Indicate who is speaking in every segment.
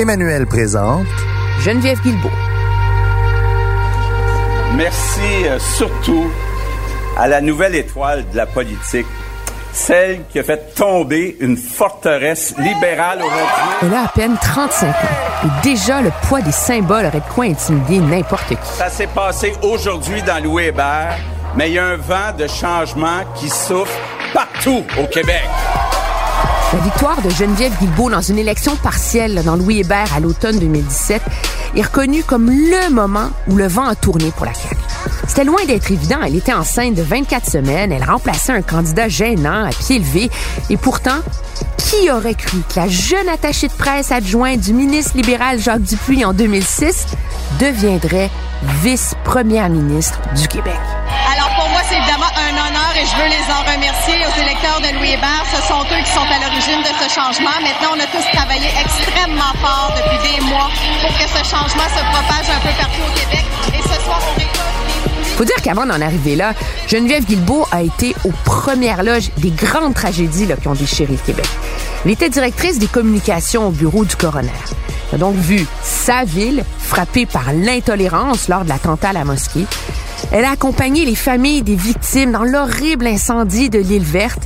Speaker 1: Emmanuel présente
Speaker 2: Geneviève Guilbeault.
Speaker 3: Merci euh, surtout à la nouvelle étoile de la politique, celle qui a fait tomber une forteresse libérale aujourd'hui.
Speaker 2: Elle a à peine 35 ans. Et déjà, le poids des symboles aurait de quoi intimider n'importe qui.
Speaker 3: Ça s'est passé aujourd'hui dans Louis Hébert, mais il y a un vent de changement qui souffle partout au Québec.
Speaker 2: La victoire de Geneviève Guilbeault dans une élection partielle dans Louis Hébert à l'automne 2017 est reconnue comme le moment où le vent a tourné pour la CAQ. C'était loin d'être évident. Elle était enceinte de 24 semaines. Elle remplaçait un candidat gênant à pied levé. Et pourtant, qui aurait cru que la jeune attachée de presse adjointe du ministre libéral Jacques Dupuis en 2006 deviendrait vice-première ministre du Québec?
Speaker 4: Je veux les en remercier aux électeurs de Louis Hébert. Ce sont eux qui sont à l'origine de ce changement. Maintenant, on a tous travaillé extrêmement fort depuis des mois pour que ce changement se propage un peu partout au Québec. Et ce soir, on
Speaker 2: Faut dire qu'avant d'en arriver là, Geneviève Guilbeault a été aux premières loges des grandes tragédies là, qui ont déchiré le Québec. Elle était directrice des communications au bureau du coroner. Elle a donc vu sa ville frappée par l'intolérance lors de l'attentat à la mosquée. Elle a accompagné les familles des victimes dans l'horrible incendie de l'île verte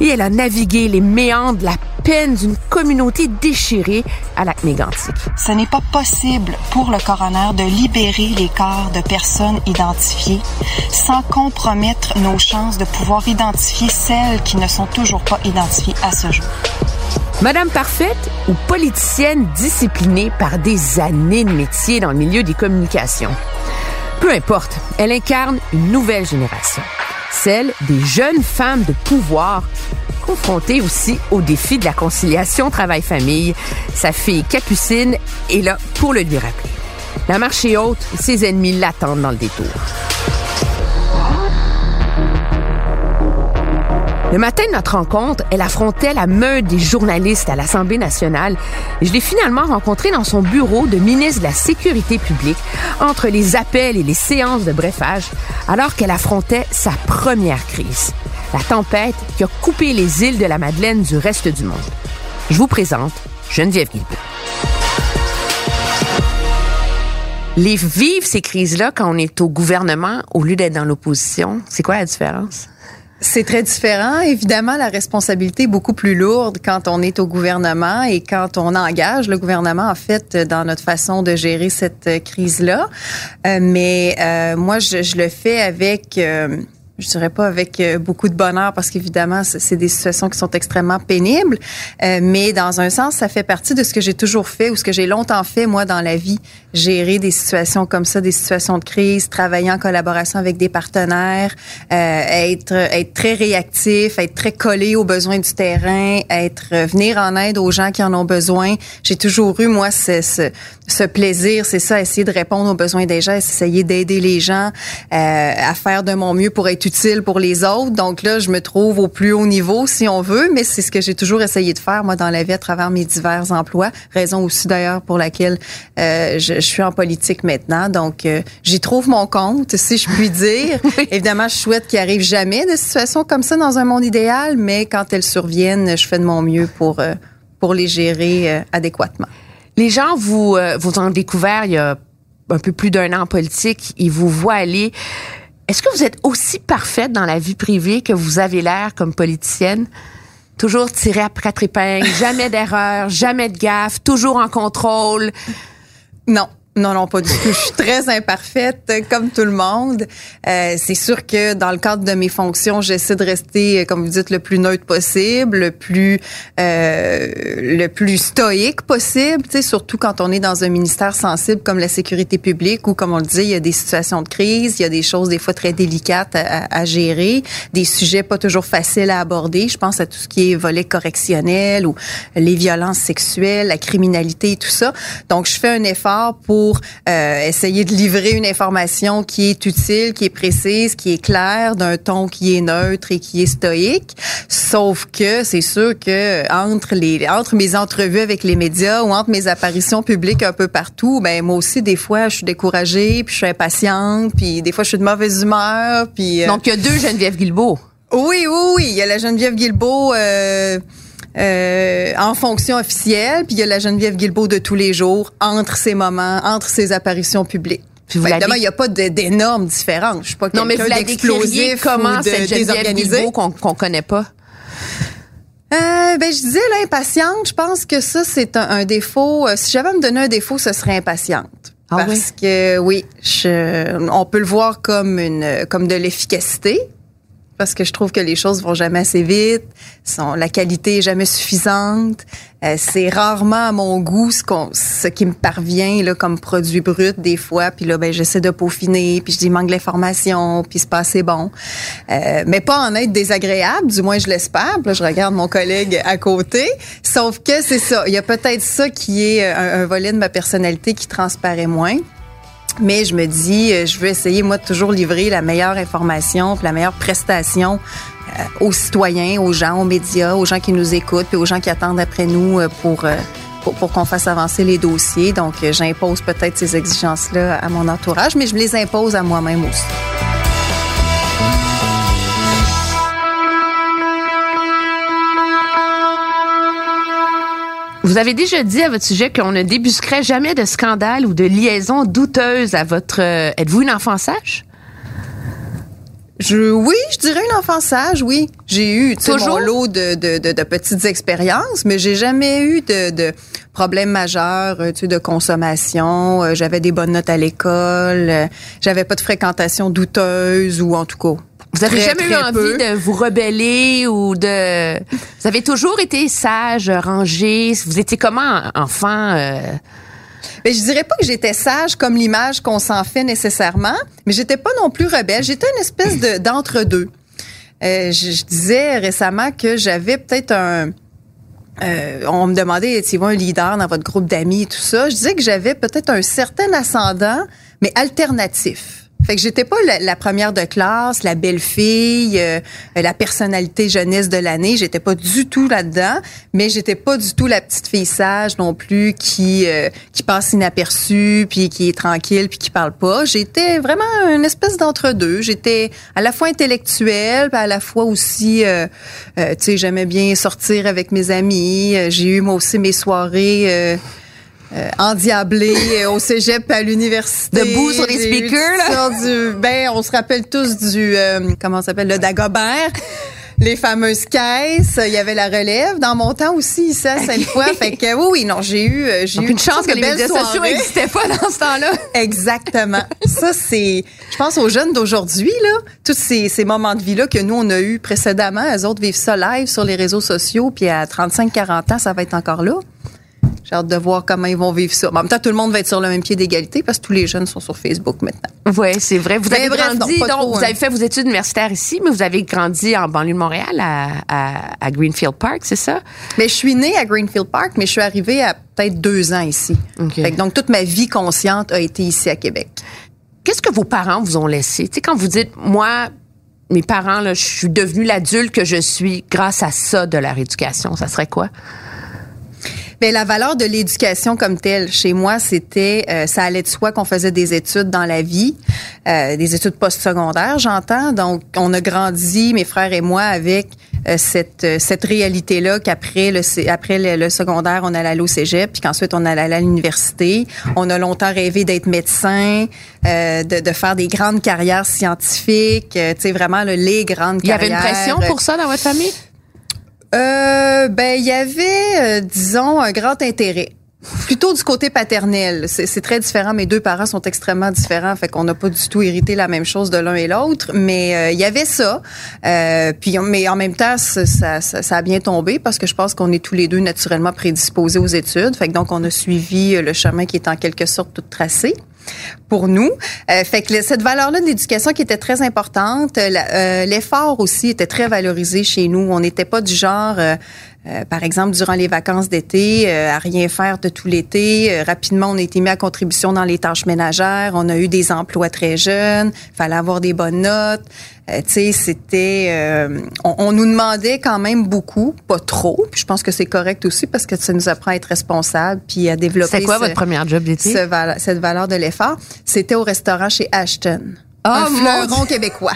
Speaker 2: et elle a navigué les méandres de la peine d'une communauté déchirée à lac mégantic.
Speaker 5: Ce n'est pas possible pour le coroner de libérer les corps de personnes identifiées sans compromettre nos chances de pouvoir identifier celles qui ne sont toujours pas identifiées à ce jour.
Speaker 2: Madame parfaite ou politicienne disciplinée par des années de métier dans le milieu des communications. Peu importe, elle incarne une nouvelle génération, celle des jeunes femmes de pouvoir confrontées aussi au défi de la conciliation travail-famille. Sa fille Capucine est là pour le lui rappeler. La marche est haute, ses ennemis l'attendent dans le détour. Le matin de notre rencontre, elle affrontait la meute des journalistes à l'Assemblée nationale. Et je l'ai finalement rencontrée dans son bureau de ministre de la Sécurité publique, entre les appels et les séances de brefage, alors qu'elle affrontait sa première crise. La tempête qui a coupé les îles de la Madeleine du reste du monde. Je vous présente Geneviève Guilbeault. Les vivre ces crises-là quand on est au gouvernement au lieu d'être dans l'opposition, c'est quoi la différence?
Speaker 6: C'est très différent. Évidemment, la responsabilité est beaucoup plus lourde quand on est au gouvernement et quand on engage le gouvernement, en fait, dans notre façon de gérer cette crise-là. Euh, mais euh, moi, je, je, le fais avec... Euh, je dirais pas avec euh, beaucoup de bonheur parce qu'évidemment c'est des situations qui sont extrêmement pénibles, euh, mais dans un sens ça fait partie de ce que j'ai toujours fait ou ce que j'ai longtemps fait moi dans la vie, gérer des situations comme ça, des situations de crise, travailler en collaboration avec des partenaires, euh, être être très réactif, être très collé aux besoins du terrain, être venir en aide aux gens qui en ont besoin. J'ai toujours eu moi ce, ce, ce plaisir, c'est ça, essayer de répondre aux besoins des gens, essayer d'aider les gens à faire de mon mieux pour être utile pour les autres. Donc là, je me trouve au plus haut niveau, si on veut, mais c'est ce que j'ai toujours essayé de faire, moi, dans la vie, à travers mes divers emplois. Raison aussi, d'ailleurs, pour laquelle euh, je, je, suis en politique maintenant. Donc, euh, j'y trouve mon compte, si je puis dire. Évidemment, je souhaite qu'il arrive jamais de situations comme ça dans un monde idéal, mais quand elles surviennent, je fais de mon mieux pour, euh, pour les gérer adéquatement.
Speaker 2: Les gens vous, vous ont découvert il y a un peu plus d'un an en politique, ils vous voient aller est-ce que vous êtes aussi parfaite dans la vie privée que vous avez l'air comme politicienne? toujours tiré à quatre épingles, jamais d'erreur, jamais de gaffe, toujours en contrôle?
Speaker 6: Non, non, non, pas du tout. Je suis très imparfaite, comme tout le monde. Euh, c'est sûr que dans le cadre de mes fonctions, j'essaie de rester, euh, comme vous dites, le plus neutre possible, le plus euh, le plus stoïque possible. Tu sais, surtout quand on est dans un ministère sensible comme la sécurité publique, où, comme on le dit, il y a des situations de crise, il y a des choses des fois très délicates à, à gérer, des sujets pas toujours faciles à aborder. Je pense à tout ce qui est volet correctionnel ou les violences sexuelles, la criminalité et tout ça. Donc, je fais un effort pour pour euh, essayer de livrer une information qui est utile, qui est précise, qui est claire, d'un ton qui est neutre et qui est stoïque. Sauf que c'est sûr que entre les entre mes entrevues avec les médias ou entre mes apparitions publiques un peu partout, ben moi aussi des fois je suis découragée, puis je suis impatiente, puis des fois je suis de mauvaise humeur, puis
Speaker 2: euh, Donc il y a deux Geneviève Guilbeault.
Speaker 6: Oui, oui, oui, il y a la Geneviève Guilbeault euh, euh, en fonction officielle, puis il y a la Geneviève Guilbeault de tous les jours entre ses moments, entre ses apparitions publiques. Puis vous Évidemment, il n'y a pas d'énormes différences. Je suis pas
Speaker 2: non, mais vous la décririez comment cette Geneviève Guilbeault qu'on qu'on connaît pas?
Speaker 6: Euh, ben je disais l'impatiente. Je pense que ça c'est un, un, défaut. Euh, si j'avais à me donner un défaut, ce serait impatiente. Ah parce oui? que oui, je, on peut le voir comme une comme de l'efficacité, parce que je trouve que les choses vont jamais assez vite, sont, la qualité est jamais suffisante. Euh, c'est rarement à mon goût ce, qu'on, ce qui me parvient là comme produit brut des fois. Puis là, ben j'essaie de peaufiner, puis je dis manque l'information, puis c'est pas assez bon. Euh, mais pas en être désagréable, du moins je l'espère. Là, je regarde mon collègue à côté. Sauf que c'est ça, il y a peut-être ça qui est un, un volet de ma personnalité qui transparaît moins. Mais je me dis, euh, je veux essayer, moi, de toujours livrer la meilleure information, la meilleure prestation euh, aux citoyens, aux gens, aux médias, aux gens qui nous écoutent, puis aux gens qui attendent après nous euh, pour, pour, qu'on fasse avancer les dossiers. Donc, j'impose peut-être ces exigences-là à mon entourage, mais je me les impose à moi-même aussi.
Speaker 2: Vous avez déjà dit à votre sujet qu'on ne débusquerait jamais de scandale ou de liaison douteuse à votre... Euh, Êtes-vous une enfant sage?
Speaker 6: Je, oui, je dirais une enfant sage, oui. J'ai eu toujours mon lot de, de, de, de, petites expériences, mais j'ai jamais eu de, de problèmes majeurs tu sais, de consommation. Euh, J'avais des bonnes notes à l'école. Euh, J'avais pas de fréquentation douteuse ou en tout cas
Speaker 2: Vous avez
Speaker 6: Très,
Speaker 2: jamais eu envie
Speaker 6: peu.
Speaker 2: de vous rebeller ou de... Vous avez toujours été sage, rangé. Vous étiez comment enfant? euh?
Speaker 6: Mais je dirais pas que j'étais sage comme l'image qu'on s'en fait nécessairement, mais j'étais pas non plus rebelle. J'étais une espèce de d'entre-deux. Euh, je, je disais récemment que j'avais peut-être un euh, on me demandait, étiez-vous un leader dans votre groupe d'amis et tout ça? Je disais que j'avais peut-être un certain ascendant, mais alternatif. Fait que j'étais pas la, première de classe, la belle fille, euh, la personnalité jeunesse de l'année. J'étais pas du tout là-dedans, mais j'étais pas du tout la petite fille sage non plus qui euh, qui passe inaperçue puis qui est tranquille puis qui parle pas. J'étais vraiment une espèce d'entre deux. J'étais à la fois intellectuelle, puis à la fois aussi, euh, euh, tu sais, j'aimais bien sortir avec mes amis. Euh, J'ai eu moi aussi mes soirées. Euh, endiablé euh, au cégep à l'université.
Speaker 2: Debout sur les speakers, là.
Speaker 6: Du, ben, on se rappelle tous du, euh, comment ça s'appelle, le Dagobert. Les fameuses caisses, il y avait la relève. Dans mon temps aussi, ici à Sainte-Foy. fait que oui, oui, non, j'ai eu, euh, j'ai eu
Speaker 2: une chance que les médias sociaux n'existaient pas dans ce temps-là.
Speaker 6: Exactement. Ça, c'est, je pense aux jeunes d'aujourd'hui, là, tous ces, ces moments de vie-là que nous, on a eu précédemment, eux autres vivent ça live sur les réseaux sociaux, puis à 35-40 ans, ça va être encore là. J'ai hâte de voir comment ils vont vivre ça. Mais en même temps, tout le monde va être sur le même pied d'égalité parce que tous les jeunes sont sur Facebook maintenant.
Speaker 2: Oui, c'est vrai. Vous
Speaker 6: Mais
Speaker 2: avez
Speaker 6: bref,
Speaker 2: grandi,
Speaker 6: non,
Speaker 2: donc
Speaker 6: trop,
Speaker 2: vous
Speaker 6: hein.
Speaker 2: avez fait vos études universitaires ici, mais vous avez grandi en banlieue de Montréal, à, à, à Greenfield Park, c'est ça?
Speaker 6: Mais je suis née à Greenfield Park, mais je suis arrivée à peut-être deux ans ici.
Speaker 2: OK.
Speaker 6: Fait que donc, toute ma vie consciente a été ici à Québec.
Speaker 2: Qu'est-ce que vos parents vous ont laissé? Tu sais, quand vous dites, moi, mes parents, là, je suis devenue l'adulte que je suis grâce à ça de leur éducation, ça serait quoi?
Speaker 6: Mais la valeur de l'éducation comme telle, chez moi, c'était, euh, ça allait de soi qu'on faisait des études dans la vie, euh, des études postsecondaires, j'entends. Donc, on a grandi, mes frères et moi, avec euh, cette euh, cette réalité-là qu'après le après le, le secondaire, on allait aller au cégep, puis qu'ensuite on allait aller à l'université. On a longtemps rêvé d'être médecin, euh, de, de faire des grandes carrières scientifiques, euh, tu sais vraiment là, les grandes
Speaker 2: Il y avait
Speaker 6: carrières.
Speaker 2: une pression pour ça dans votre famille?
Speaker 6: Euh, ben, il y avait, euh, disons, un grand intérêt. Plutôt du côté paternel. C'est très différent. Mes deux parents sont extrêmement différents. Fait qu'on n'a pas du tout hérité la même chose de l'un et l'autre. Mais euh, il y avait ça. Euh, puis, mais en même temps, ça, ça, ça- ça a bien tombé parce que je pense qu'on est tous les deux naturellement prédisposés aux études. Fait que donc, on a suivi euh, le chemin qui est en quelque sorte tout tracé pour nous. Euh, fait que cette valeur-là de l'éducation qui était très importante, euh, euh, l'effort aussi était très valorisé chez nous. On n'était pas du genre, euh, par exemple, durant les vacances d'été, euh, à rien faire de tout l'été. Euh, rapidement, on a été mis à contribution dans les tâches ménagères. On a eu des emplois très jeunes. fallait avoir des bonnes notes. Euh, tu sais, c'était... euh, on, on nous demandait quand même beaucoup, pas trop. Puis je pense que c'est correct aussi parce que ça nous apprend à être responsable puis à développer...
Speaker 2: C'est quoi
Speaker 6: ce-
Speaker 2: votre première job d'été?
Speaker 6: ce cette valeur de l'effort, c'était au restaurant chez Ashton.
Speaker 2: Oh,
Speaker 6: un fleuron québécois.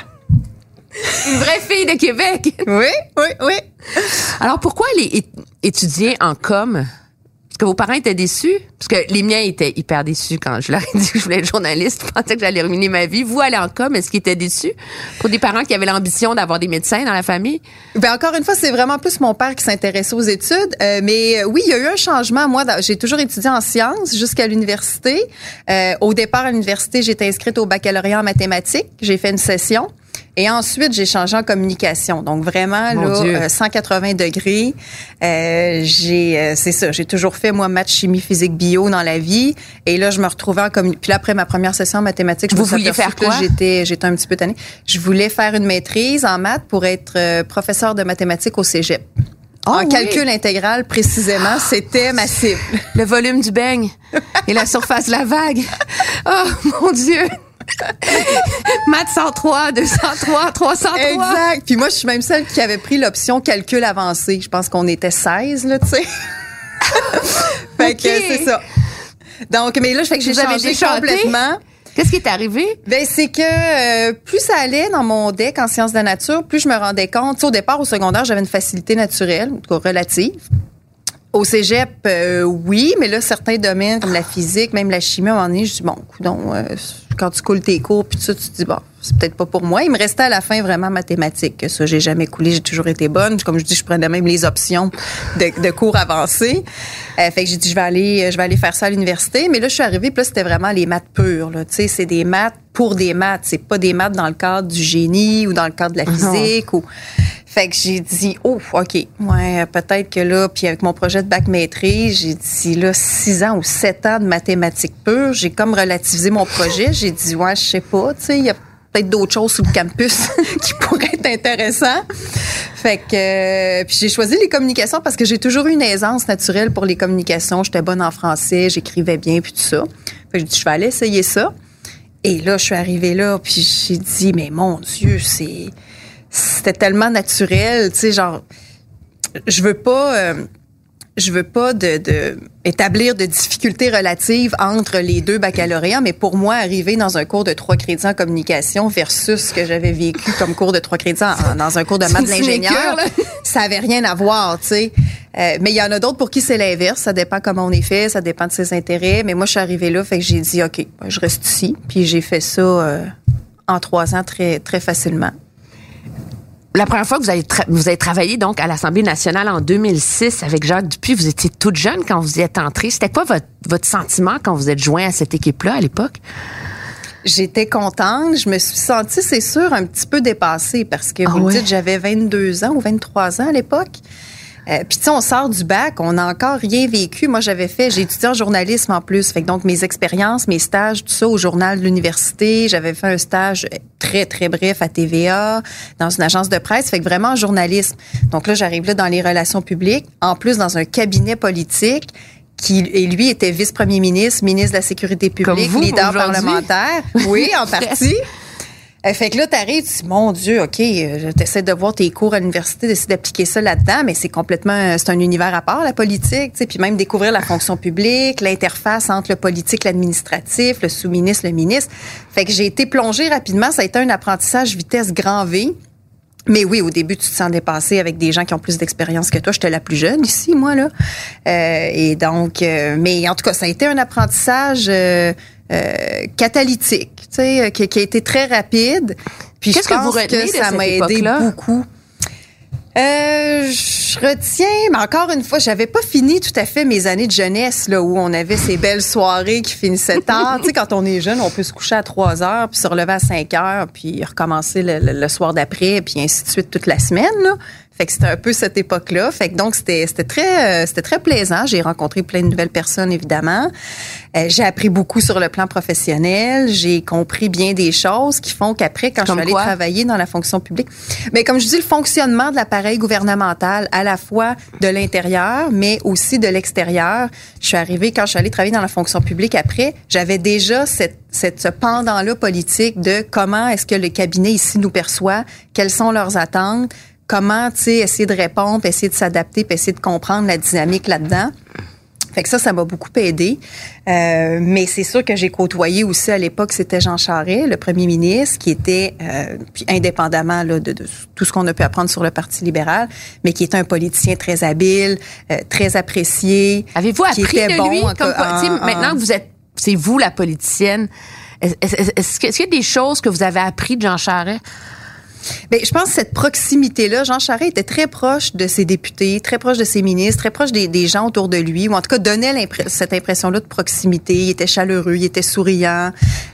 Speaker 2: Une vraie fille de Québec.
Speaker 6: Oui, oui, oui.
Speaker 2: Alors, pourquoi aller étudier en com? Que vos parents étaient déçus? Parce que les miens étaient hyper déçus quand je leur ai dit que je voulais être journaliste. Ils pensaient que j'allais ruiner ma vie. Vous, aller en com, est-ce qu'ils étaient déçus? Pour des parents qui avaient l'ambition d'avoir des médecins dans la famille?
Speaker 6: Ben encore une fois, c'est vraiment plus mon père qui s'intéressait aux études. Euh, mais euh, oui, il y a eu un changement. Moi, j'ai toujours étudié en sciences jusqu'à l'université. Euh, au départ, à l'université, j'étais inscrite au baccalauréat en mathématiques. J'ai fait une session. Et ensuite, j'ai changé en communication. Donc vraiment,
Speaker 2: Mon
Speaker 6: là,
Speaker 2: Dieu.
Speaker 6: euh, 180 degrés. Euh, j'ai, euh, c'est ça, j'ai toujours fait, moi, maths, chimie, physique, bio dans la vie. Et là, je me retrouvais en communication. Puis là, après ma première session en mathématiques, je
Speaker 2: Vous
Speaker 6: me
Speaker 2: vouliez faire quoi?
Speaker 6: J'étais, j'étais un petit peu tannée. Je voulais faire une maîtrise en maths pour être euh, professeur de mathématiques au cégep.
Speaker 2: Oh,
Speaker 6: en
Speaker 2: oui.
Speaker 6: calcul intégral, précisément, c'était ma cible.
Speaker 2: Le volume du beigne et la surface de la vague. Oh, mon Dieu! Math 103, 203, 303.
Speaker 6: Exact. Puis moi, je suis même celle qui avait pris l'option calcul avancé. Je pense qu'on était 16, là, tu sais. fait que c'est ça. Donc, mais là, je fais que j'ai changé complètement.
Speaker 2: Qu'est-ce qui est arrivé?
Speaker 6: Ben c'est que euh, plus ça allait dans mon deck en sciences de la nature, plus je me rendais compte. Tu sais, au départ, au secondaire, j'avais une facilité naturelle, en tout cas relative. Au cégep, euh, oui, mais là, certains domaines comme la physique, même la chimie, à un moment donné, je dis, bon, coudonc, euh, quand tu coules tes cours, puis tout ça, tu te dis, bon, c'est peut-être pas pour moi. Il me restait à la fin vraiment mathématiques. Ça, j'ai jamais coulé, j'ai toujours été bonne. Comme je dis, je prenais même les options de, de cours avancés. Euh, fait que j'ai dit, je vais aller, je vais aller faire ça à l'université. Mais là, je suis arrivée, puis là, c'était vraiment les maths pures. Là. Tu sais, c'est des maths pour des maths. C'est pas des maths dans le cadre du génie ou dans le cadre de la physique ou. Fait que j'ai dit, oh, OK, ouais, peut-être que là, puis avec mon projet de bac maîtrise, j'ai dit, là, six ans ou sept ans de mathématiques pures, j'ai comme relativisé mon projet. J'ai dit, ouais, je sais pas, tu sais, il y a peut-être d'autres choses sur le campus qui pourraient être intéressantes. Fait que, euh, puis j'ai choisi les communications parce que j'ai toujours eu une aisance naturelle pour les communications. J'étais bonne en français, j'écrivais bien, puis tout ça. Fait que j'ai dit, je vais aller essayer ça. Et là, je suis arrivée là, puis j'ai dit, mais mon Dieu, c'est c'était tellement naturel, tu sais, genre, je veux pas, euh, je veux pas de, de établir de difficultés relatives entre les deux baccalauréats, mais pour moi, arriver dans un cours de trois crédits en communication versus ce que j'avais vécu comme cours de trois crédits en- dans un cours de maths d'ingénieur, ça avait rien à voir, tu sais. Euh, mais il y en a d'autres pour qui c'est l'inverse. Ça dépend comment on est fait, ça dépend de ses intérêts. Mais moi, je suis arrivée là, fait que j'ai dit, OK, je reste ici. Puis j'ai fait ça euh, en trois ans très, très facilement.
Speaker 2: La première fois que vous avez, tra- vous avez travaillé donc à l'Assemblée nationale en 2006 avec Jacques Dupuis, vous étiez toute jeune quand vous y êtes entrée. C'était quoi votre, votre sentiment quand vous êtes joint à cette équipe-là à l'époque?
Speaker 6: J'étais contente. Je me suis sentie, c'est sûr, un petit peu dépassée parce que
Speaker 2: Ah
Speaker 6: vous
Speaker 2: ouais?
Speaker 6: le dites, j'avais 22 ans ou 23 ans à l'époque. Euh, Puis tu sais, on sort du bac, on n'a encore rien vécu. Moi, j'avais fait, j'ai étudié en journalisme en plus. Fait que donc mes expériences, mes stages, tout ça au journal de l'université. J'avais fait un stage très très bref à TVA dans une agence de presse. Fait que vraiment en journalisme. Donc là, j'arrive là dans les relations publiques, en plus dans un cabinet politique qui et lui était vice-premier ministre, ministre de la sécurité publique,
Speaker 2: vous,
Speaker 6: leader parlementaire. Oui, en partie. Euh, fait que là, t'arrives, tu dis, mon Dieu, OK, euh, t'essaies de voir tes cours à l'université, d'essayer d'appliquer ça là-dedans, mais c'est complètement, euh, c'est un univers à part, la politique, tu sais, puis même découvrir la fonction publique, l'interface entre le politique, l'administratif, le sous-ministre, le ministre. Fait que j'ai été plongée rapidement, ça a été un apprentissage vitesse grand V. Mais oui, au début, tu te sens dépassé avec des gens qui ont plus d'expérience que toi. J'étais la plus jeune ici, moi, là. Euh, et donc, euh, mais en tout cas, ça a été un apprentissage euh, euh, catalytique, tu sais, euh, qui, qui a été très rapide. Puis je
Speaker 2: Qu'est-ce que
Speaker 6: pense
Speaker 2: vous retenez de
Speaker 6: ça m'a aidé beaucoup. Euh, je retiens, mais encore une fois, j'avais pas fini tout à fait mes années de jeunesse là où on avait ces belles soirées qui finissaient tard. tu sais, quand on est jeune, on peut se coucher à 3 heures, puis se relever à 5 heures, puis recommencer le, le- le soir d'après, puis ainsi de suite toute la semaine. Là. Fait que c'était un peu cette époque-là. Fait que donc c'était c'était très euh, c'était très plaisant. J'ai rencontré plein de nouvelles personnes évidemment. Euh, j'ai appris beaucoup sur le plan professionnel. J'ai compris bien des choses qui font qu'après quand
Speaker 2: Comme
Speaker 6: je suis allée travailler dans la fonction publique, mais comme je dis le fonctionnement de l'appareil gouvernemental à la fois de l'intérieur mais aussi de l'extérieur. Je suis arrivée quand je suis allée travailler dans la fonction publique après, j'avais déjà cette cette, ce pendant-là politique de comment est-ce que le cabinet ici nous perçoit, quelles sont leurs attentes, comment, tu sais, essayer de répondre, puis essayer de s'adapter, puis essayer de comprendre la dynamique là-dedans. Fait que ça, ça m'a beaucoup aidé. Euh, mais c'est sûr que j'ai côtoyé aussi à l'époque, c'était Jean Charest, le premier ministre, qui était, euh, puis indépendamment là, de, de tout ce qu'on a pu apprendre sur le Parti libéral, mais qui était un politicien très habile, euh, très apprécié.
Speaker 2: Avez-vous
Speaker 6: qui
Speaker 2: appris
Speaker 6: était
Speaker 2: de
Speaker 6: bon
Speaker 2: lui?
Speaker 6: en-
Speaker 2: Comme, quoi,
Speaker 6: en-
Speaker 2: maintenant que vous êtes, c'est vous la politicienne, est-ce, est-ce- est-ce que- est-ce qu'il y a des choses que vous avez appris de Jean Charest?
Speaker 6: Ben, je pense que cette proximité-là, Jean Charest était très proche de ses députés, très proche de ses ministres, très proche des, gens autour de lui, ou en tout cas donnait cette impression-là de proximité. Il était chaleureux, il était souriant.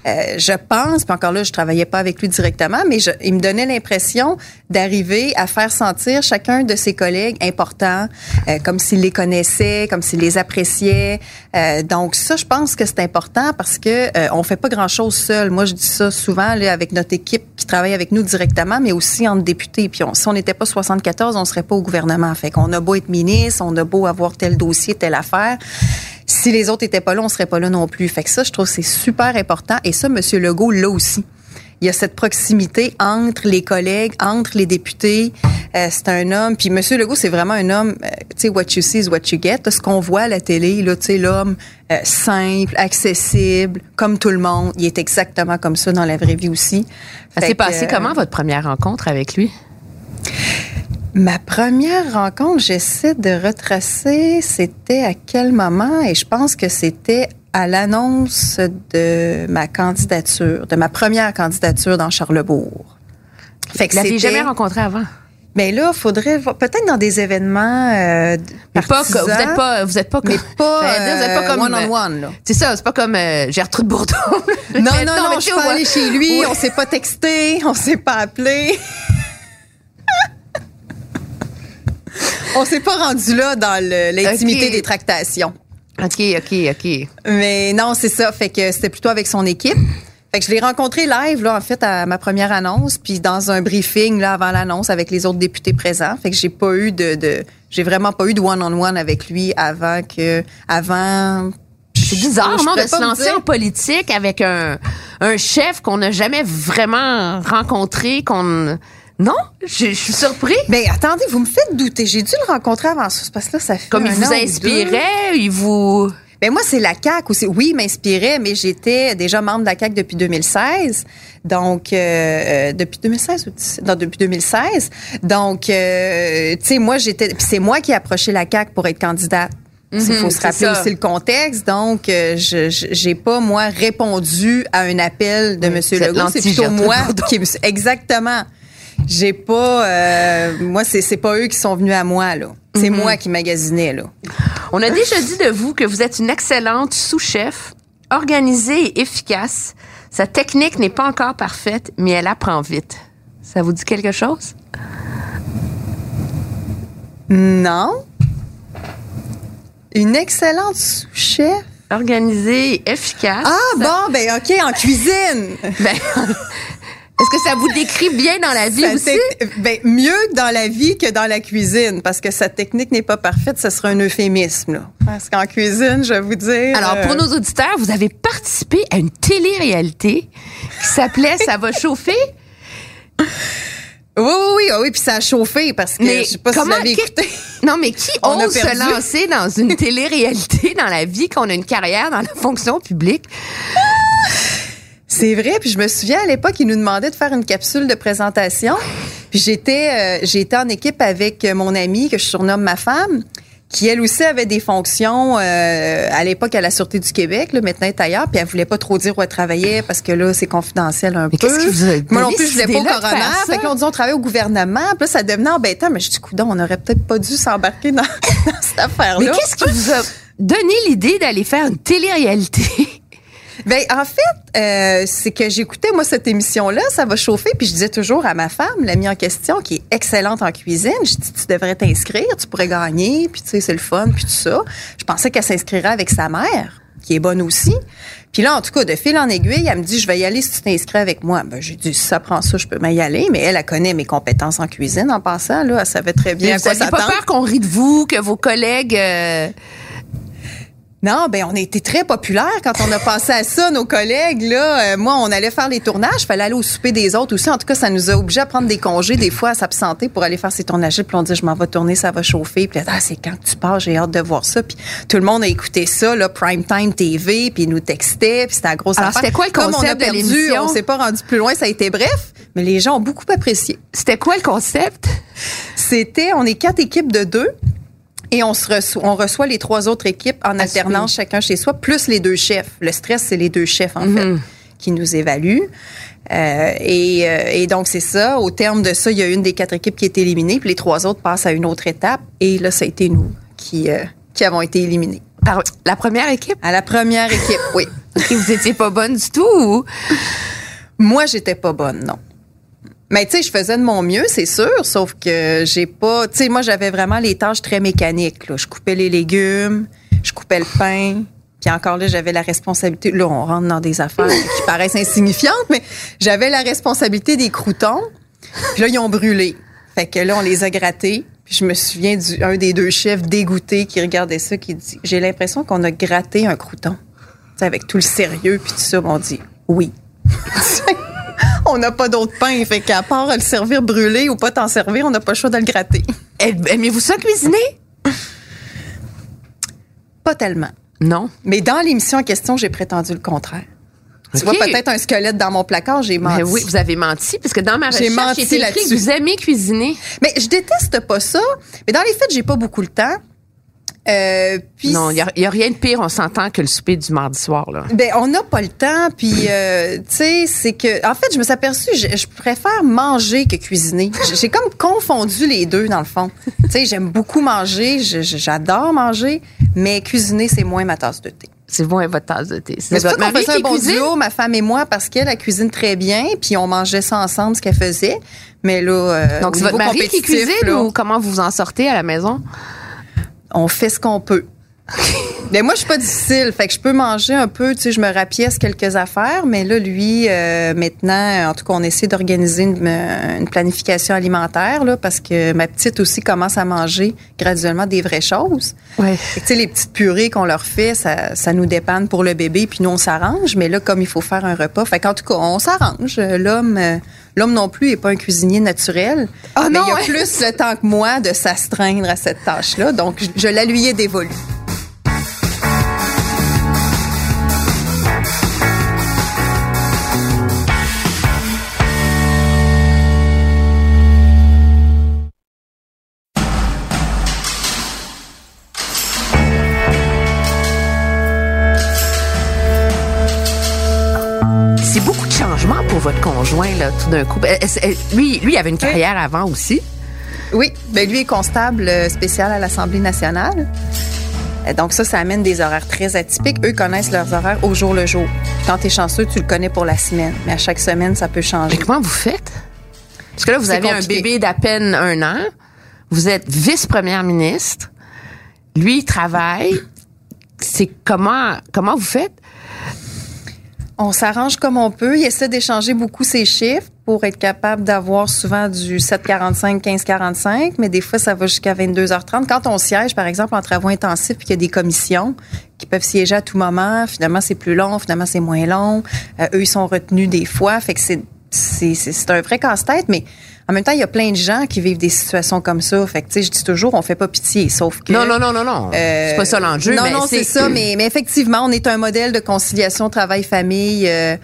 Speaker 6: Euh, je pense, puis encore là, je travaillais pas avec lui directement, mais il me donnait l'impression d'arriver à faire sentir chacun de ses collègues importants, euh, comme s'il les connaissait, comme s'il les appréciait. Euh, donc ça, je pense que c'est important parce que on fait pas grand-chose seul. Moi, je dis ça souvent avec notre équipe qui travaille avec nous directement, mais aussi entre députés. Puis si on n'était pas 74, on serait pas au gouvernement. Fait qu'on a beau être ministre, on a beau avoir tel dossier, telle affaire. Si les autres étaient pas là, on serait pas là non plus. Fait que ça, je trouve c'est super important. Et ça, Monsieur Legault l'a aussi. Il y a cette proximité entre les collègues, entre les députés. Euh, c'est un homme. Puis Monsieur Legault, c'est vraiment un homme. euh, tu sais, what you see is what you get. Ce qu'on voit à la télé, là, tu sais, l'homme euh, simple, accessible, comme tout le monde. Il est exactement comme ça dans la vraie vie aussi.
Speaker 2: Ça s'est
Speaker 6: que,
Speaker 2: passé comment votre première rencontre avec lui?
Speaker 6: Ma première rencontre, j'essaie de retracer, c'était à quel moment? Et je pense que c'était à l'annonce de ma candidature, de ma première candidature dans Charlebourg. Fait
Speaker 2: Vous l'aviez
Speaker 6: c'était-
Speaker 2: jamais rencontré avant?
Speaker 6: Mais là, faudrait voir- peut-être dans des événements euh,
Speaker 2: Mais pas, vous êtes pas, vous êtes pas comme,
Speaker 6: mais pas
Speaker 2: vous êtes pas
Speaker 6: euh,
Speaker 2: comme,
Speaker 6: one-on-one. là.
Speaker 2: C'est ça, c'est pas comme euh, Gertrude Bourdon.
Speaker 6: Non, non, non,
Speaker 2: mais
Speaker 6: je suis pas
Speaker 2: on
Speaker 6: allée chez lui, on s'est pas texté, on s'est pas appelé. on s'est pas rendu là dans l'intimité des tractations.
Speaker 2: OK, OK, OK.
Speaker 6: Mais non, c'est ça. Fait que c'était plutôt avec son équipe. Fait que je l'ai rencontré live, là, en fait, à ma première annonce, puis dans un briefing, là, avant l'annonce, avec les autres députés présents. Fait que j'ai pas eu de, de j'ai vraiment pas eu de one-on-one avec lui avant que, avant.
Speaker 2: C'est bizarre,
Speaker 6: Je
Speaker 2: non, de se lancer en politique avec un, un chef qu'on n'a jamais vraiment rencontré, qu'on... Non? Je, je suis surpris.
Speaker 6: Ben, attendez, vous me faites douter. J'ai dû le rencontrer avant ça, parce que là, ça fait
Speaker 2: Comme il vous inspirait, il vous...
Speaker 6: Ben moi, c'est la CAQ aussi. Oui, m'inspirait, mais j'étais déjà membre de la CAQ depuis 2016. Donc, euh, euh, depuis 2016 ou 17? non, depuis 2016. Donc, euh, tu sais, moi, j'étais... puis c'est moi qui ai approché la CAQ pour être candidate. Il faut
Speaker 2: Mhm,
Speaker 6: se
Speaker 2: c'est
Speaker 6: rappeler aussi le contexte. Donc, euh, je j'ai pas, moi, répondu à un appel de
Speaker 2: Oui,
Speaker 6: M. Legault. C'est plutôt moi qui... Exactement. J'ai pas... euh, moi, c'est pas eux qui sont venus à moi, là. C'est
Speaker 2: Mhm.
Speaker 6: moi qui magasinais, là.
Speaker 2: On a déjà dit de vous que vous êtes une excellente sous-chef, organisée et efficace. Sa technique n'est pas encore parfaite, mais elle apprend vite. Ça vous dit quelque chose?
Speaker 6: Non. Une excellente sous-chef?
Speaker 2: Organisée et efficace.
Speaker 6: Ah bon, ben OK, en cuisine.
Speaker 2: Ben, Est-ce que ça vous décrit bien dans la vie
Speaker 6: Sa
Speaker 2: aussi?
Speaker 6: ben, mieux dans la vie que dans la cuisine, parce que sa technique n'est pas parfaite, ce serait un euphémisme. Là. Parce qu'en cuisine, je vais vous dire...
Speaker 2: Alors, pour
Speaker 6: euh,
Speaker 2: nos auditeurs, vous avez participé à une télé-réalité qui s'appelait Ça va chauffer?
Speaker 6: Oui, oui, oui, ah oui, puis ça a chauffé, parce que
Speaker 2: Mais
Speaker 6: je sais pas si vous
Speaker 2: comment-
Speaker 6: l'avez écouté.
Speaker 2: Non, mais qui
Speaker 6: On
Speaker 2: ose se lancer dans une télé-réalité dans la vie qu'on a une carrière dans la fonction publique?
Speaker 6: C'est vrai, puis je me souviens à l'époque, ils nous demandaient de faire une capsule de présentation. Puis j'étais euh, j'étais en équipe avec mon amie que je surnomme ma femme. qui elle aussi avait des fonctions euh, à l'époque à la Sûreté du Québec, là, maintenant elle est ailleurs, puis elle voulait pas trop dire où elle travaillait parce que là, c'est confidentiel un
Speaker 2: Mais
Speaker 6: peu.
Speaker 2: qu'est-ce qui vous a
Speaker 6: Moi non plus, je voulais pas au coroner. Fait que là, on dit on travaille au gouvernement, puis là, ça devenait embêtant, mais je dis, coudon, on aurait peut-être pas dû s'embarquer dans, dans cette affaire-là.
Speaker 2: Mais qu'est-ce qui vous a donné l'idée d'aller faire une télé-réalité?
Speaker 6: Ben en fait, euh, c'est que j'écoutais moi cette émission-là, ça va chauffer, puis je disais toujours à ma femme, l'amie en question, qui est excellente en cuisine, je dis tu devrais t'inscrire, tu pourrais gagner, puis tu sais c'est le fun, puis tout ça. Je pensais qu'elle s'inscrirait avec sa mère, qui est bonne aussi. Puis là, en tout cas, de fil en aiguille, elle me dit je vais y aller si tu t'inscris avec moi. Ben j'ai dit si ça prend ça, je peux m'y aller, mais elle, elle connaît mes compétences en cuisine en passant là, elle savait très bien à
Speaker 2: vous
Speaker 6: quoi
Speaker 2: n'aviez pas
Speaker 6: s'attendre.
Speaker 2: peur qu'on rit de vous, que vos collègues... euh,
Speaker 6: Non, ben on a été très populaire quand on a pensé à ça, nos collègues là. Euh, moi, on allait faire les tournages, fallait aller au souper des autres aussi. En tout cas, ça nous a obligés à prendre des congés des fois à s'absenter pour aller faire ces tournages. Puis on dit je m'en vais tourner, ça va chauffer. Puis là, ah, c'est quand que tu pars, j'ai hâte de voir ça. Puis tout le monde a écouté ça là, prime time TV, puis ils nous textaient, puis c'était la grosse
Speaker 2: Alors,
Speaker 6: affaire.
Speaker 2: c'était quoi le
Speaker 6: Comme on a
Speaker 2: concept de
Speaker 6: perdu,
Speaker 2: l'émission?
Speaker 6: on s'est pas rendu plus loin, ça a été bref, mais les gens ont beaucoup apprécié.
Speaker 2: C'était quoi le concept?
Speaker 6: C'était, on est quatre équipes de deux. Et on, se reçoit, on reçoit les trois autres équipes en alternance, chacun chez soi, plus les deux chefs. Le stress, c'est les deux chefs, en fait, qui nous évaluent. Euh, et, euh, et donc, c'est ça. Au terme de ça, il y a une des quatre équipes qui est éliminée, puis les trois autres passent à une autre étape. Et là, ça a été nous qui, euh, qui avons été éliminés.
Speaker 2: Par la première équipe?
Speaker 6: À la première équipe, oui.
Speaker 2: Et vous étiez pas bonne du tout ou?
Speaker 6: Moi, j'étais pas bonne, non. Mais tu sais, je faisais de mon mieux, c'est sûr, sauf que j'ai pas, tu sais, moi j'avais vraiment les tâches très mécaniques. Là. Je coupais les légumes, je coupais le pain, puis encore là j'avais la responsabilité. Là, on rentre dans des affaires qui paraissent insignifiantes, mais j'avais la responsabilité des croutons. Puis là, ils ont brûlé. Fait que là, on les a grattés. Puis je me souviens d'un des deux chefs dégoûté qui regardait ça, qui dit, j'ai l'impression qu'on a gratté un crouton. Tu sais, avec tout le sérieux puis tout ça, on dit oui. on n'a pas d'autre pain. Fait qu'à part le servir brûlé ou pas t'en servir, on n'a pas le choix de le gratter.
Speaker 2: Aimez-vous ça cuisiner?
Speaker 6: Pas tellement.
Speaker 2: Non?
Speaker 6: Mais dans l'émission en question, j'ai prétendu le contraire. Tu vois peut-être un squelette dans mon placard, j'ai menti.
Speaker 2: Ben oui, vous avez menti, parce que dans ma
Speaker 6: J'ai
Speaker 2: recherche,
Speaker 6: menti
Speaker 2: écrit que vous aimez cuisiner.
Speaker 6: Mais je déteste pas ça. Mais dans les faits, j'ai pas beaucoup le temps. Euh, puis
Speaker 2: Non, il n'y a, rien de pire, on s'entend, que le souper du mardi soir. Là.
Speaker 6: Ben, on n'a pas le temps, puis euh, tu sais, c'est que, en fait, je me suis aperçue, je, je préfère manger que cuisiner. J'ai- comme confondu les deux dans le fond. tu sais, j'aime beaucoup manger, j'adore manger, mais cuisiner c'est moins ma tasse de thé.
Speaker 2: C'est et votre tasse de thé.
Speaker 6: Mais c'est
Speaker 2: votre mari
Speaker 6: faisait un bon
Speaker 2: cuisine?
Speaker 6: duo, ma femme et moi, parce qu'elle elle cuisine très bien, puis on mangeait ça ensemble ce qu'elle faisait. Mais là, euh,
Speaker 2: Donc, c'est votre mari qui cuisine
Speaker 6: là,
Speaker 2: ou comment vous en sortez à la maison?
Speaker 6: On fait ce qu'on peut. Mais moi, je suis pas difficile. Fait que je peux manger un peu, tu sais, je me rapièce quelques affaires. Mais là, lui, euh, maintenant, en tout cas, on essaie d'organiser une, euh, une planification alimentaire, là, parce que ma petite aussi commence à manger graduellement des vraies choses.
Speaker 2: Ouais.
Speaker 6: Tu sais, les petites purées qu'on leur fait, ça, ça nous dépanne pour le bébé, puis nous, on s'arrange. Mais là, comme il faut faire un repas, fait qu'en tout cas, on s'arrange. L'homme, euh, l'homme non plus est pas un cuisinier naturel.
Speaker 2: Ah
Speaker 6: mais
Speaker 2: non,
Speaker 6: il a
Speaker 2: ouais.
Speaker 6: plus le temps que moi de s'astreindre à cette tâche-là. Donc, je, je la lui ai dévolue.
Speaker 2: Votre conjoint, là, tout d'un coup. Euh, Lui, lui, il avait une carrière avant aussi.
Speaker 6: Oui, ben lui est constable euh, spécial à l'Assemblée nationale. Euh, Donc ça, ça amène des horaires très atypiques. Eux connaissent leurs horaires au jour le jour. Quand tu es chanceux, tu le connais pour la semaine. Mais à chaque semaine, ça peut changer.
Speaker 2: Mais comment vous faites? Parce que là, vous avez un bébé d'à peine un an. Vous êtes vice-première ministre. Lui, il travaille. C'est comment, comment vous faites?
Speaker 6: On s'arrange comme on peut. Il essaie d'échanger beaucoup ses chiffres pour être capable d'avoir souvent du 7,45, 15,45, mais des fois, ça va jusqu'à 22h30. Quand on siège, par exemple, en travaux intensifs, puis qu'il y a des commissions qui peuvent siéger à tout moment, finalement, c'est plus long, finalement, c'est moins long. Euh, eux, ils sont retenus des fois. Fait que c'est, c'est, c'est, c'est un vrai casse-tête, mais en même temps, il y a plein de gens qui vivent des situations comme ça. Fait que, tu sais, je dis toujours, on fait pas pitié, sauf que...
Speaker 2: Non, non, non, non, non.
Speaker 6: Euh,
Speaker 2: c'est pas ça l'enjeu.
Speaker 6: Non,
Speaker 2: mais
Speaker 6: non, c'est ça. Mais, mais effectivement, on est un modèle de conciliation travail-famille euh,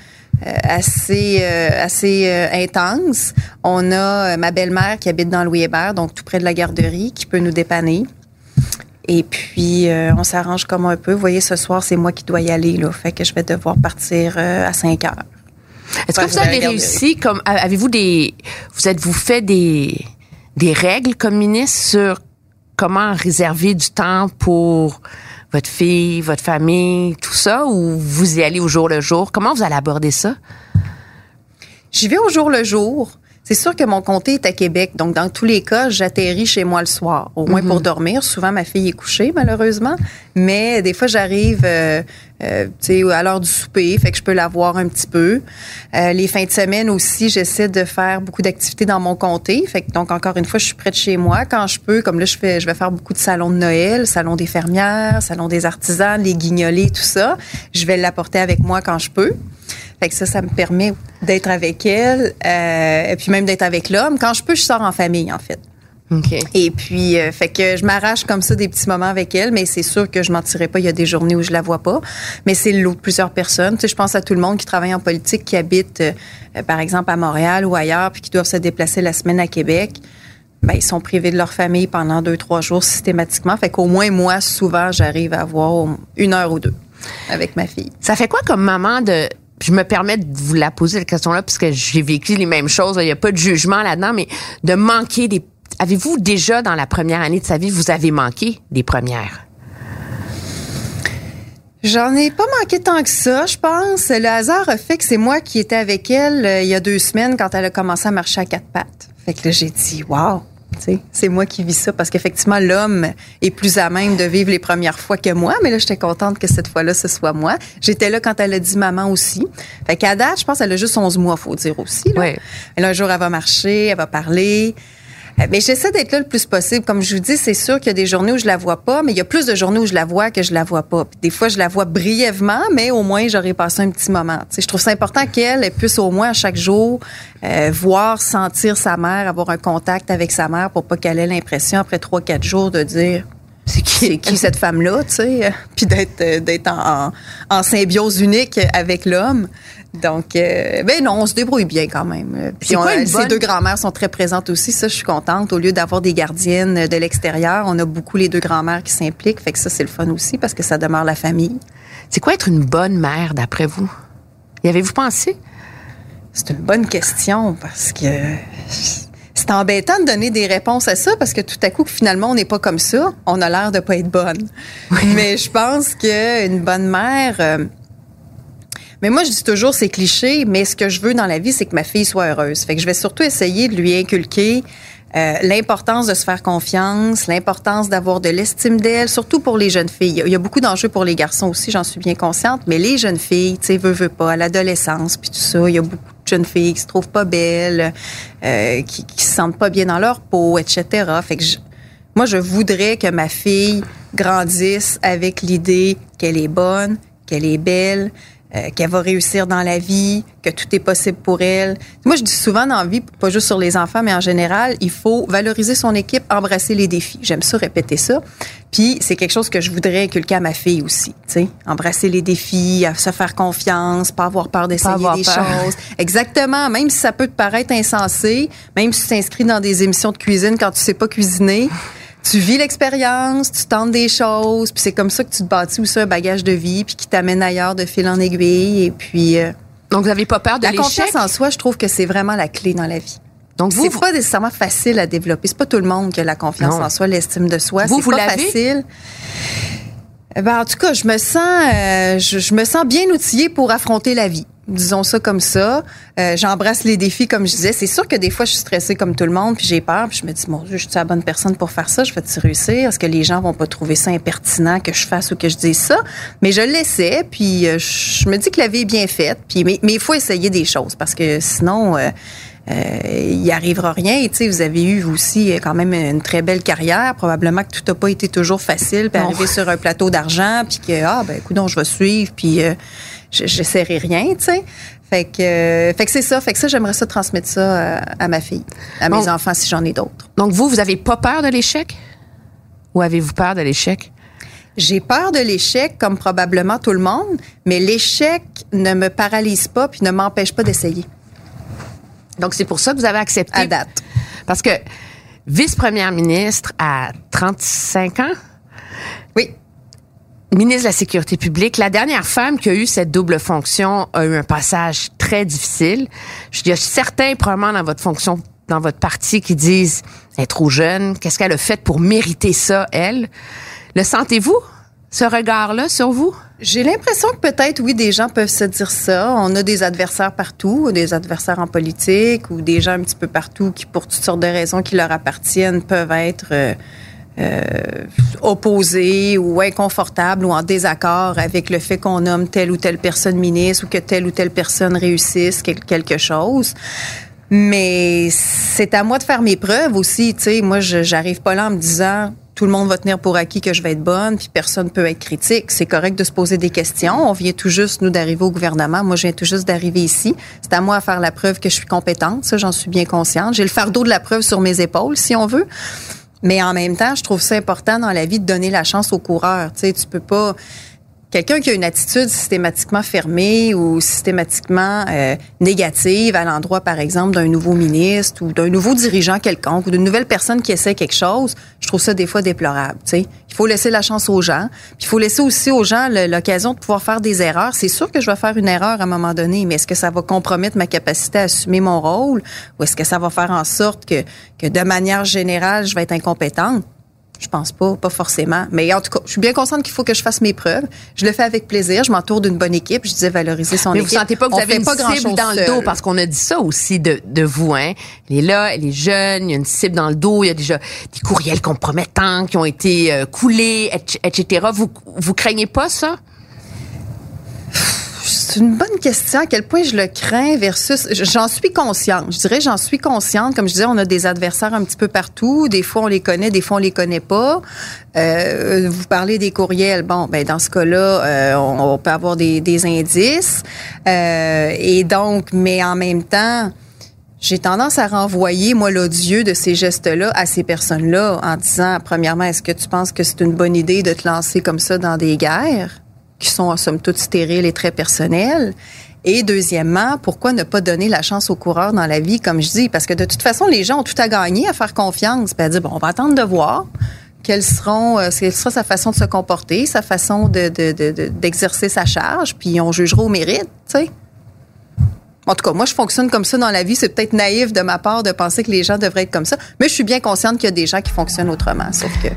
Speaker 6: euh, assez euh, assez euh, intense. On a euh, ma belle-mère qui habite dans Louis Hébert, donc tout près de la garderie, qui peut nous dépanner. Et puis, euh, on s'arrange comme un peu. Vous voyez, ce soir, c'est moi qui dois y aller. Là, fait que je vais devoir partir euh, à 5 heures.
Speaker 2: Est-ce que vous avez réussi, comme avez-vous des, vous êtes-vous fait des des règles comme ministre sur comment réserver du temps pour votre fille, votre famille, tout ça, ou vous y allez au jour le jour? Comment vous allez aborder ça?
Speaker 6: J'y vais au jour le jour. C'est sûr que mon comté est à Québec, donc dans tous les cas, j'atterris chez moi le soir, au moins pour mhm. dormir. Souvent, ma fille est couchée, malheureusement, mais des fois, j'arrive euh, euh, à l'heure du souper, fait que je peux la voir un petit peu. Euh, les fins de semaine aussi, j'essaie de faire beaucoup d'activités dans mon comté, fait que donc encore une fois, je suis près de chez moi quand je peux. Comme là, je fais, je vais faire beaucoup de salons de Noël, salon des fermières, salon des artisans, les guignolés, tout ça. Je vais l'apporter avec moi quand je peux. Fait que ça, ça me permet d'être avec elle, euh, et puis même d'être avec l'homme. Quand je peux, je sors en famille, en fait. Et puis, euh, fait que je m'arrache comme ça des petits moments avec elle, mais c'est sûr que je mentirais pas. Il y a des journées où je la vois pas, mais c'est l'autre plusieurs personnes. Tu sais, je pense à tout le monde qui travaille en politique, qui habite, euh, par exemple, à Montréal ou ailleurs, puis qui doivent se déplacer la semaine à Québec. Ben, ils sont privés de leur famille pendant deux, trois jours systématiquement. Fait qu'au moins, moi, souvent, j'arrive à avoir une heure ou deux avec ma fille.
Speaker 2: Ça fait quoi comme maman de je me permets de vous la poser la question-là parce que j'ai vécu les mêmes choses. Il n'y a pas de jugement là-dedans, mais de manquer des. Avez-vous déjà dans la première année de sa vie, vous avez manqué des premières?
Speaker 6: J'en ai pas manqué tant que ça, je pense. Le hasard a fait que c'est moi qui étais avec elle euh, il y a deux semaines quand elle a commencé à marcher à quatre pattes. Fait que là, j'ai dit, wow, c'est moi qui vis ça parce qu'effectivement, l'homme est plus à même de vivre les premières fois que moi. Mais là, j'étais contente que cette fois-là, ce soit moi. J'étais là quand elle a dit maman aussi. Fait qu'à date, je pense qu'elle a juste 11 mois, faut dire aussi. Là. Elle, un jour, elle va marcher, elle va parler. Euh, mais j'essaie d'être là le plus possible. Comme je vous dis, c'est sûr qu'il y a des journées où je la vois pas, mais il y a plus de journées où je la vois que je la vois pas. des fois, je la vois brièvement, mais au moins, j'aurais passé un petit moment. je trouve ça important qu'elle puisse au moins à chaque jour euh, voir, sentir sa mère, avoir un contact avec sa mère pour pas qu'elle ait l'impression, après trois, quatre jours, de dire c'est qui, qui cette femme-là, tu sais, puis d'être euh, d'être en, en, symbiose unique avec l'homme. Donc, euh, ben non, on se débrouille bien quand même. Puis ces deux grand-mères sont très présentes aussi. Ça, je suis contente. Au lieu d'avoir des gardiennes de l'extérieur, on a beaucoup les deux grand-mères qui s'impliquent. Fait que ça, c'est le fun aussi parce que ça demeure la famille.
Speaker 2: C'est quoi être une bonne mère d'après vous? Y avez-vous pensé?
Speaker 6: C'est une bonne question parce que c'est embêtant de donner des réponses à ça parce que tout à coup, finalement, on n'est pas comme ça. On a l'air de pas être bonne. Mais je pense qu'une bonne mère, euh, mais moi, je dis toujours, c'est cliché, mais ce que je veux dans la vie, c'est que ma fille soit heureuse. Fait que je vais surtout essayer de lui inculquer euh, l'importance de se faire confiance, l'importance d'avoir de l'estime d'elle, surtout pour les jeunes filles. Il y a beaucoup d'enjeux pour les garçons aussi, j'en suis bien consciente, mais les jeunes filles, tu sais, veut, veut pas, à l'adolescence, puis tout ça, il y a beaucoup de jeunes filles qui se trouvent pas belles, euh, qui, qui se sentent pas bien dans leur peau, etc. Fait que moi, je voudrais que ma fille grandisse avec l'idée qu'elle est bonne, qu'elle est belle, euh, qu'elle va réussir dans la vie, que tout est possible pour elle. Moi, je dis souvent dans la vie, pas juste sur les enfants, mais en général, il faut valoriser son équipe, embrasser les défis. J'aime ça répéter ça. Puis c'est quelque chose que je voudrais inculquer à ma fille aussi, tu sais, embrasser les défis, se faire confiance, pas avoir peur d'essayer des choses. Exactement, même si ça peut te paraître insensé, même si tu t'inscris dans des émissions de cuisine quand tu sais pas cuisiner, tu vis l'expérience, tu tentes des choses, puis c'est comme ça que tu te bâtis aussi un bagage de vie, puis qui t'amène ailleurs de fil en aiguille, et puis. Euh,
Speaker 2: Donc vous n'avez pas peur de
Speaker 6: l'échec? La confiance en soi, je trouve que c'est vraiment la clé dans la vie. Donc c'est pas nécessairement facile à développer. C'est pas tout le monde qui a la confiance en soi, l'estime de soi.
Speaker 2: Vous,
Speaker 6: c'est
Speaker 2: pas facile.
Speaker 6: Ben, en tout cas, je me sens, euh, je, me sens bien outillée pour affronter la vie disons ça comme ça. Euh, j'embrasse les défis, comme je disais. C'est sûr que des fois, je suis stressée comme tout le monde, puis j'ai peur, puis je me dis, mon Dieu, je suis la bonne personne pour faire ça, je vais-tu réussir? Est-ce que les gens vont pas trouver ça impertinent que je fasse ou que je dise ça? Mais je l'essaie, puis euh, je me dis que la vie est bien faite, puis mais il faut essayer des choses, parce que sinon... Euh, il n'y arrivera rien. Tu sais, vous avez eu vous aussi quand même une très belle carrière. Probablement que tout n'a pas été toujours facile, puis arriver sur un plateau d'argent, puis que ah ben écoute, je vais suivre, puis j'essaierai rien, tu sais. Fait que, fait que c'est ça. Fait que ça, j'aimerais ça transmettre ça à, ma fille, à mes enfants si j'en ai d'autres.
Speaker 2: Donc vous, vous avez pas peur de l'échec? Ou avez-vous peur de l'échec?
Speaker 6: J'ai peur de l'échec, comme probablement tout le monde, mais l'échec ne me paralyse pas puis ne m'empêche pas d'essayer.
Speaker 2: Donc c'est pour ça que vous avez accepté.
Speaker 6: À date.
Speaker 2: Parce que vice-première ministre à 35 ans, ministre de la Sécurité publique, la dernière femme qui a eu cette double fonction a eu un passage très difficile. Je dis, certains, probablement dans votre fonction, dans votre parti, qui disent, elle est trop jeune, qu'est-ce qu'elle a fait pour mériter ça, elle? Le sentez-vous, ce regard-là sur vous?
Speaker 6: J'ai l'impression que peut-être, oui, des gens peuvent se dire ça. On a des adversaires partout, des adversaires en politique ou des gens un petit peu partout qui, pour toutes sortes de raisons qui leur appartiennent, peuvent être euh, euh, opposés ou inconfortables ou en désaccord avec le fait qu'on nomme telle ou telle personne ministre ou que telle ou telle personne réussisse quelque chose. Mais c'est à moi de faire mes preuves aussi. Tu sais, moi, j'arrive pas là en me disant tout le monde va tenir pour acquis que je vais être bonne, puis personne peut être critique. C'est correct de se poser des questions. On vient tout juste, nous, d'arriver au gouvernement. Moi, je viens tout juste d'arriver ici. C'est à moi de faire la preuve que je suis compétente. Ça, j'en suis bien consciente. J'ai le fardeau de la preuve sur mes épaules, si on veut. Mais en même temps, je trouve ça important dans la vie de donner la chance aux coureurs. Tu sais, tu peux pas quelqu'un qui a une attitude systématiquement fermée ou systématiquement euh, négative à l'endroit, par exemple, d'un nouveau ministre ou d'un nouveau dirigeant quelconque ou d'une nouvelle personne qui essaie quelque chose, je trouve ça des fois déplorable. sais. Il faut laisser la chance aux gens. Puis il faut laisser aussi aux gens l'occasion de pouvoir faire des erreurs. C'est sûr que je vais faire une erreur à un moment donné, mais est-ce que ça va compromettre ma capacité à assumer mon rôle ou est-ce que ça va faire en sorte que, que de manière générale, je vais être incompétente? Je pense pas, pas forcément. Mais en tout cas, je suis bien consciente qu'il faut que je fasse mes preuves. Je le fais avec plaisir. Je m'entoure d'une bonne équipe. Je disais valoriser son équipe.
Speaker 2: Mais vous sentez pas que vous avez une cible dans le dos parce qu'on a dit ça aussi de, de vous, hein. Elle est là, elle est jeune, il y a une cible dans le dos, il y a déjà des courriels compromettants qui ont été euh, coulés, etc. Vous, vous craignez pas ça?
Speaker 6: C'est une bonne question. À quel point je le crains versus. J'en suis consciente. Je dirais, j'en suis consciente. Comme je disais, on a des adversaires un petit peu partout. Des fois, on les connaît, des fois, on les connaît pas. Euh, vous parlez des courriels. Bon, ben dans ce cas-là, euh, on, peut avoir des, des indices. Euh, et donc, mais en même temps. J'ai tendance à renvoyer, moi, l'odieux de ces gestes-là à ces personnes-là en disant, premièrement, est-ce que tu penses que c'est une bonne idée de te lancer comme ça dans des guerres? Qui sont en somme toute stériles et très personnelles. Et deuxièmement, pourquoi ne pas donner la chance aux coureurs dans la vie, comme je dis? Parce que de toute façon, les gens ont tout à gagner à faire confiance, puis à dire, bon, on va attendre de voir quelles seront, euh, quelle sera sa façon de se comporter, sa façon d'exercer de, de, sa charge, puis on jugera au mérite, tu sais. En tout cas, moi, je fonctionne comme ça dans la vie. C'est peut-être naïf de ma part de penser que les gens devraient être comme ça, mais je suis bien consciente qu'il y a des gens qui fonctionnent autrement. Sauf que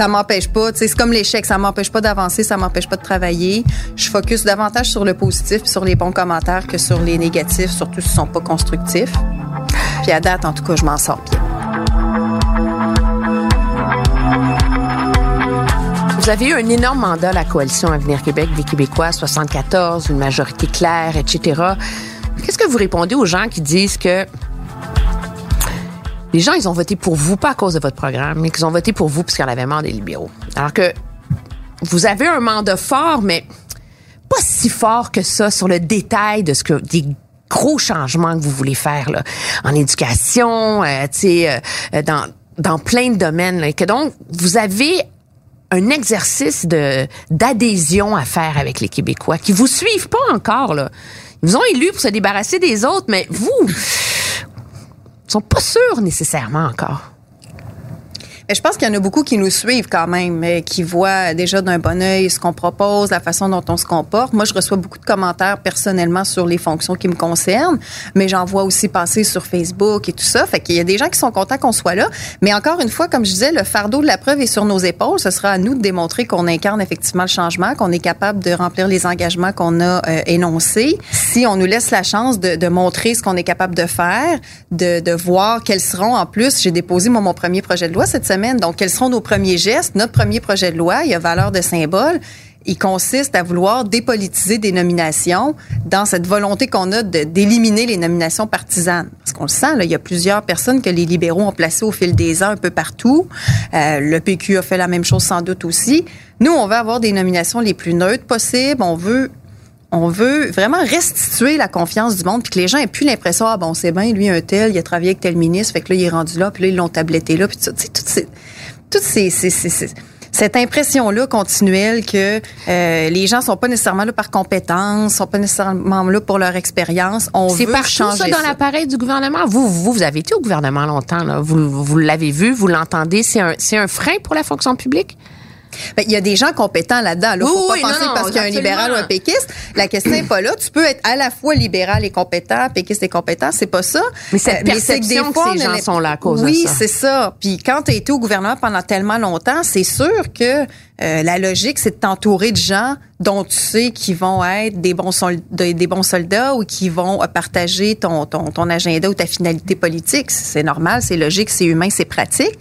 Speaker 6: ça m'empêche pas. C'est comme l'échec, ça m'empêche pas d'avancer, ça m'empêche pas de travailler. Je focus davantage sur le positif, sur les bons commentaires que sur les négatifs, surtout s'ils sont pas constructifs. Puis à date, en tout cas, je m'en sors bien.
Speaker 2: Vous avez eu un énorme mandat, la coalition Avenir Québec des Québécois, 74, une majorité claire, etc. Qu'est-ce que vous répondez aux gens qui disent que les gens, ils ont voté pour vous, pas à cause de votre programme, mais qu'ils ont voté pour vous parce qu'il y en avait marre des libéraux. Alors que vous avez un mandat fort, mais pas si fort que ça sur le détail de ce que des gros changements que vous voulez faire là, en éducation, euh, euh, dans dans plein de domaines. et que donc vous avez un exercice de d'adhésion à faire avec les Québécois qui vous suivent pas encore là. Ils vous ont élu pour se débarrasser des autres, mais vous, sont pas sûrs nécessairement encore
Speaker 6: je pense qu'il y en a beaucoup qui nous suivent quand même, qui voient déjà d'un bon œil ce qu'on propose, la façon dont on se comporte. Moi, je reçois beaucoup de commentaires personnellement sur les fonctions qui me concernent, mais j'en vois aussi passer sur Facebook et tout ça. Fait qu'il y a des gens qui sont contents qu'on soit là. Mais encore une fois, comme je disais, le fardeau de la preuve est sur nos épaules. Ce sera à nous de démontrer qu'on incarne effectivement le changement, qu'on est capable de remplir les engagements qu'on a euh, énoncés. Si on nous laisse la chance de, montrer ce qu'on est capable de faire, de, de voir quels seront en plus. J'ai déposé mon premier projet de loi cette semaine donc, quels seront nos premiers gestes? Notre premier projet de loi, il y a valeur de symbole. Il consiste à vouloir dépolitiser des nominations dans cette volonté qu'on a d'éliminer les nominations partisanes. Parce qu'on le sent, il y a plusieurs personnes que les libéraux ont placées au fil des ans un peu partout. Euh, le PQ a fait la même chose sans doute aussi. Nous, on veut avoir des nominations les plus neutres possibles. On veut on veut vraiment restituer la confiance du monde, puis que les gens aient plus l'impression, ah bon, c'est bien, lui, un tel, il a travaillé avec tel ministre, fait que là, il est rendu là, puis là, ils l'ont tabletté là, puis tu sais, toutes ces, toutes ces, ces, ces, cette impression-là continuelle que euh, les gens sont pas nécessairement là par compétence, sont pas nécessairement là pour leur expérience. On veut changer
Speaker 2: ça dans l'appareil du gouvernement. Vous, vous, vous avez été au gouvernement longtemps. Là. Vous, vous l'avez vu, vous l'entendez. C'est un, c'est un frein pour la fonction publique?
Speaker 6: Ben, il y a des gens compétents là-dedans. Là,
Speaker 2: Oui,
Speaker 6: faut pas
Speaker 2: oui,
Speaker 6: penser
Speaker 2: non, non,
Speaker 6: parce qu'il y a un libéral ou un péquiste. La question n'est pas là. Tu peux être à la fois libéral et compétent, péquiste et compétent. C'est pas ça.
Speaker 2: Mais cette
Speaker 6: Euh, c'est
Speaker 2: perception que
Speaker 6: fois,
Speaker 2: ces
Speaker 6: on a
Speaker 2: gens
Speaker 6: l'im-
Speaker 2: sont là à cause de
Speaker 6: oui,
Speaker 2: ça.
Speaker 6: c'est ça. Puis quand tu as été au gouvernement pendant tellement longtemps, c'est sûr que euh, la logique, c'est de t'entourer de gens dont tu sais qu'ils vont être des bons, des des bons soldats ou qui vont euh, partager ton, ton, ton agenda ou ta finalité politique. C'est normal, c'est logique, c'est humain, c'est pratique.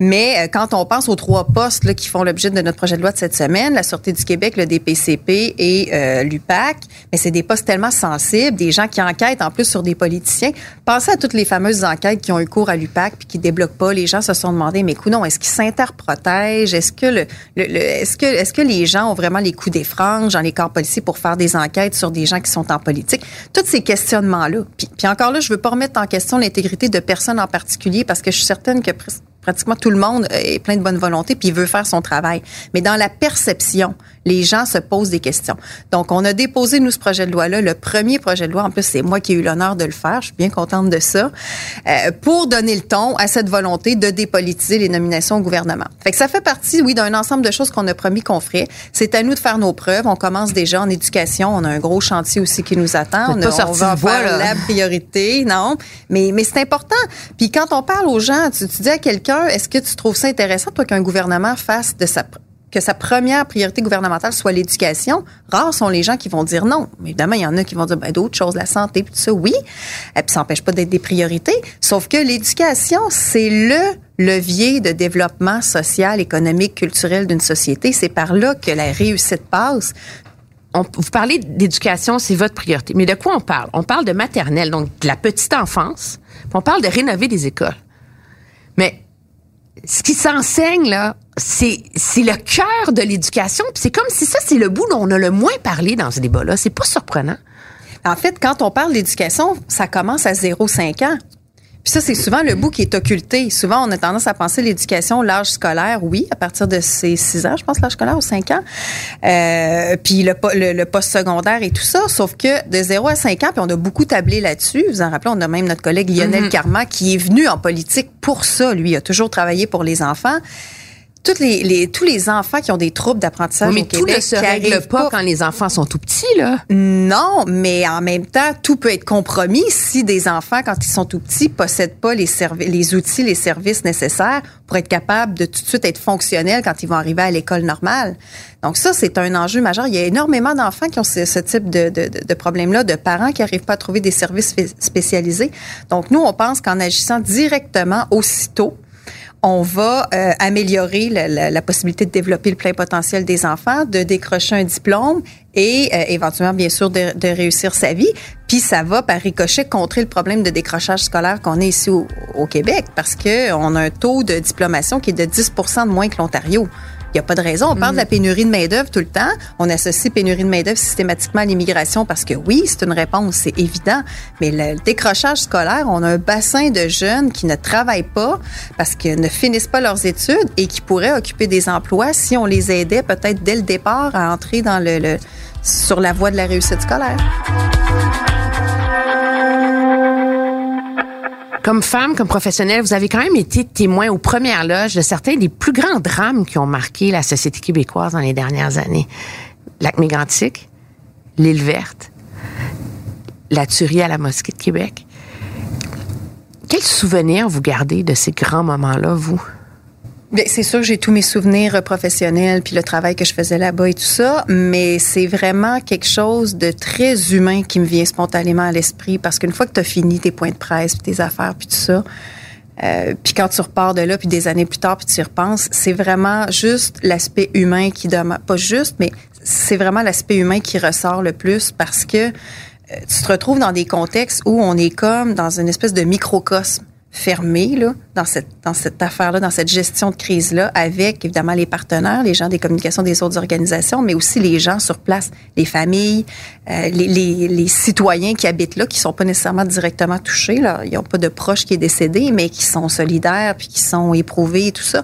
Speaker 6: Mais euh, quand on pense aux trois postes là, qui font l'objet de notre projet de loi de cette semaine, la Sûreté du Québec, le DPCP et euh, l'UPAC, mais c'est des postes tellement sensibles, des gens qui enquêtent en plus sur des politiciens. Pensez à toutes les fameuses enquêtes qui ont eu cours à l'UPAC puis qui débloquent pas. Les gens se sont demandé, mais non, est-ce qu'ils s'interprotègent? Est-ce que le, le- le- est-ce que est-ce que les gens ont vraiment les coups des franges dans les corps policiers pour faire des enquêtes sur des gens qui sont en politique? Tous ces questionnements-là. Puis, puis encore là, je veux pas remettre en question l'intégrité de personnes en particulier parce que je suis certaine que pratiquement tout le monde est plein de bonne volonté puis il veut faire son travail. Mais dans la perception, les gens se posent des questions. Donc, on a déposé, nous, ce projet de loi-là, le premier projet de loi. En plus, c'est moi qui ai eu l'honneur de le faire. Je suis bien contente de ça. euh, pour donner le ton à cette volonté de dépolitiser les nominations au gouvernement. Fait que ça fait partie, oui, d'un ensemble de choses qu'on a promis qu'on ferait. C'est à nous de faire nos preuves. On commence déjà en éducation. On a un gros chantier aussi qui nous attend. On, a-
Speaker 2: pas
Speaker 6: on va
Speaker 2: bois,
Speaker 6: faire
Speaker 2: là.
Speaker 6: la priorité, non? Mais, mais c'est important. Puis quand on parle aux gens, tu, tu dis à quelqu'un, est-ce que tu trouves ça intéressant, toi, qu'un gouvernement fasse de sa que sa première priorité gouvernementale soit l'éducation, rares sont les gens qui vont dire non. Mais évidemment, il y en a qui vont dire ben, d'autres choses, la santé, puis tout ça, oui. Et puis ça n'empêche pas d'être des priorités. Sauf que l'éducation, c'est le levier de développement social, économique, culturel d'une société. C'est par là que la réussite passe.
Speaker 2: vous parlez d'éducation, c'est votre priorité. Mais de quoi on parle? On parle de maternelle, donc de la petite enfance. on parle de rénover des écoles. Mais ce qui s'enseigne, là, c'est, c'est le cœur de l'éducation. Puis c'est comme si ça, c'est le bout dont on a le moins parlé dans ce débat-là. C'est pas surprenant.
Speaker 6: En fait, quand on parle d'éducation, ça commence à 0-5 ans. Puis ça, c'est souvent le bout qui est occulté. Souvent, on a tendance à penser l'éducation, l'âge scolaire, oui, à partir de ces 6 ans, je pense, l'âge scolaire, ou 5 ans. Euh, puis le, le, le post-secondaire et tout ça. Sauf que de 0 à 5 ans, puis on a beaucoup tablé là-dessus. Vous en rappelez, on a même notre collègue Lionel Carman qui est venu en politique pour ça. Lui, il a toujours travaillé pour les enfants. Toutes les, les- tous les enfants qui ont des troubles d'apprentissage
Speaker 2: mais
Speaker 6: au
Speaker 2: tout
Speaker 6: Québec
Speaker 2: ne se
Speaker 6: qui
Speaker 2: règle pas quand les enfants sont tout petits, là.
Speaker 6: non, mais en même temps, tout peut être compromis si des enfants, quand ils sont tout petits, possèdent pas les, les outils, les services nécessaires pour être capables de tout de suite être fonctionnels quand ils vont arriver à l'école normale. Donc ça, c'est un enjeu majeur. Il y a énormément d'enfants qui ont ce, ce type de, de, de- de problème-là, de parents qui n'arrivent pas à trouver des services spé- spécialisés. Donc nous, on pense qu'en agissant directement aussitôt, on va euh, améliorer la, la- la possibilité de développer le plein potentiel des enfants, de décrocher un diplôme et euh, éventuellement, bien sûr, de, de réussir sa vie. Puis ça va, par ricochet, contrer le problème de décrochage scolaire qu'on a ici au, au Québec parce que on a un taux de diplomation qui est de 10 de moins que l'Ontario. Il n'y a pas de raison. On parle de la pénurie de main-d'œuvre tout le temps. On associe pénurie de main-d'œuvre systématiquement à l'immigration parce que oui, c'est une réponse, c'est évident. Mais le, le décrochage scolaire, on a un bassin de jeunes qui ne travaillent pas parce qu'ils ne finissent pas leurs études et qui pourraient occuper des emplois si on les aidait peut-être dès le départ à entrer dans le, le- sur la voie de la réussite scolaire.
Speaker 2: Comme femme, comme professionnelle, vous avez quand même été témoin aux premières loges de certains des plus grands drames qui ont marqué la société québécoise dans les dernières années. Lac mégantic, l'île verte, la tuerie à la mosquée de Québec. Quel souvenir vous gardez de ces grands moments-là, vous?
Speaker 6: Bien, c'est sûr que j'ai tous mes souvenirs euh, professionnels puis le travail que je faisais là-bas et tout ça, mais c'est vraiment quelque chose de très humain qui me vient spontanément à l'esprit parce qu'une fois que tu as fini tes points de presse puis tes affaires puis tout ça, euh, puis quand tu repars de là puis des années plus tard puis tu y repenses, c'est vraiment juste l'aspect humain qui demeure pas juste, mais c'est vraiment l'aspect humain qui ressort le plus parce que euh, tu te retrouves dans des contextes où on est comme dans une espèce de microcosme fermé là, dans cette, dans cette affaire-là, dans cette gestion de crise-là, avec évidemment les partenaires, les gens des communications des autres organisations, mais aussi les gens sur place, les familles, euh, les, les, citoyens qui habitent là, qui sont pas nécessairement directement touchés. Là. Ils n'ont pas de proche qui est décédé, mais qui sont solidaires, puis qui sont éprouvés et tout ça.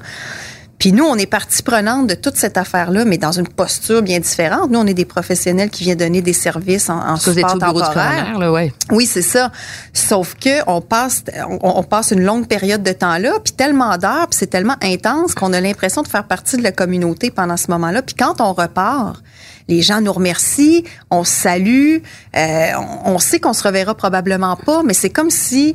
Speaker 6: Puis nous, on est partie prenante de toute cette affaire-là, mais dans une posture bien différente. Nous, on est des professionnels qui viennent donner des services en, en support temporaire.
Speaker 2: Là, ouais.
Speaker 6: Oui, c'est ça. Sauf que on passe, on, on, passe une longue période de temps là, puis tellement d'heures, puis c'est tellement intense qu'on a l'impression de faire partie de la communauté pendant ce moment-là. Puis quand on repart, les gens nous remercient, on salue, euh, on, on sait qu'on se reverra probablement pas, mais c'est comme si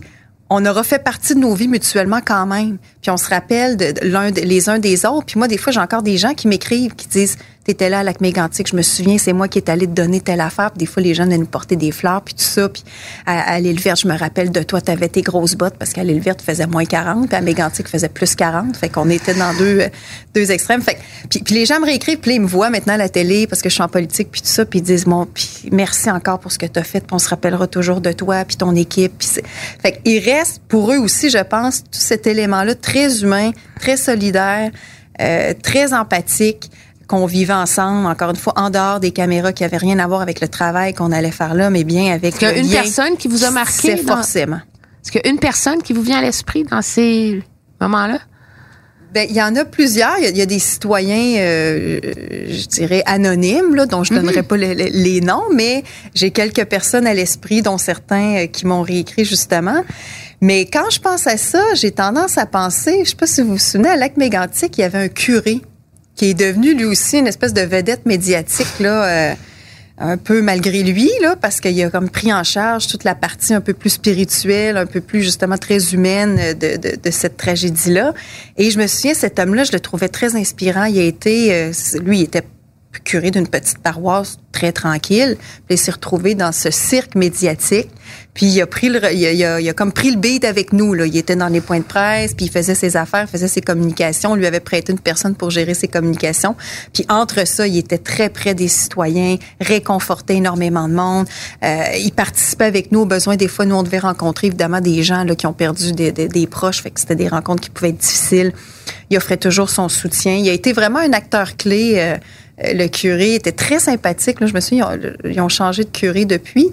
Speaker 6: on aura fait partie de nos vies mutuellement quand même. Puis on se rappelle l'un les uns des autres. Puis moi, des fois, j'ai encore des gens qui m'écrivent, qui disent T'étais là à lac je me souviens, c'est moi qui est allé te donner telle affaire. Puis des fois, les gens venaient nous porter des fleurs, puis tout ça. Puis à, à l'île verte, je me rappelle de toi, t'avais tes grosses bottes parce qu'à l'île verte, faisait moins 40, puis à mégantic faisait plus 40. Fait qu'on était dans deux, deux extrêmes. Fait puis, puis les gens me réécrivent, puis ils me voient maintenant à la télé parce que je suis en politique, puis tout ça, puis ils disent bon, puis merci encore pour ce que t'as fait, puis on se rappellera toujours de toi, puis ton équipe. Puis fait qu'il reste pour eux aussi, je pense, tout cet élément-là très humain, très solidaire, euh, très empathique qu'on vivait ensemble, encore une fois, en dehors des caméras qui n'avaient rien à voir avec le travail qu'on allait faire là, mais bien avec
Speaker 2: Est-ce qu'il y a une personne qui vous a marqué?
Speaker 6: C'est forcément.
Speaker 2: Est-ce qu'il y a une personne qui vous vient à l'esprit dans ces moments-là?
Speaker 6: Ben, il y en a plusieurs. Il y a, il y a des citoyens, euh, je dirais, anonymes, là, dont je ne donnerai pas les, les, noms, mais j'ai quelques personnes à l'esprit, dont certains euh, qui m'ont réécrit justement. Mais quand je pense à ça, j'ai tendance à penser, je sais pas si vous vous souvenez, à Lac Mégantic, il y avait un curé qui est devenu lui aussi une espèce de vedette médiatique, là. Euh, un peu malgré lui, là, parce qu'il a comme pris en charge toute la partie un peu plus spirituelle, un peu plus justement très humaine de, de, de cette tragédie-là. Et je me souviens, cet homme-là, je le trouvais très inspirant. Il a été, euh, lui, il était curé d'une petite paroisse très tranquille, il s'est retrouvé dans ce cirque médiatique, puis il a pris le, il a, il a, comme pris le beat avec nous là. Il était dans les points de presse, puis il faisait ses affaires, faisait ses communications. On lui avait prêté une personne pour gérer ses communications. Puis entre ça, il était très près des citoyens, réconfortait énormément de monde. Euh, il participait avec nous aux besoins. Des fois, nous on devait rencontrer évidemment des gens qui ont perdu des, des, proches, c'était des rencontres qui pouvaient être difficiles. Il offrait toujours son soutien. Il a été vraiment un acteur clé. Euh, le curé était très sympathique. Là, je me souviens, ils ont, ils ont changé de curé depuis.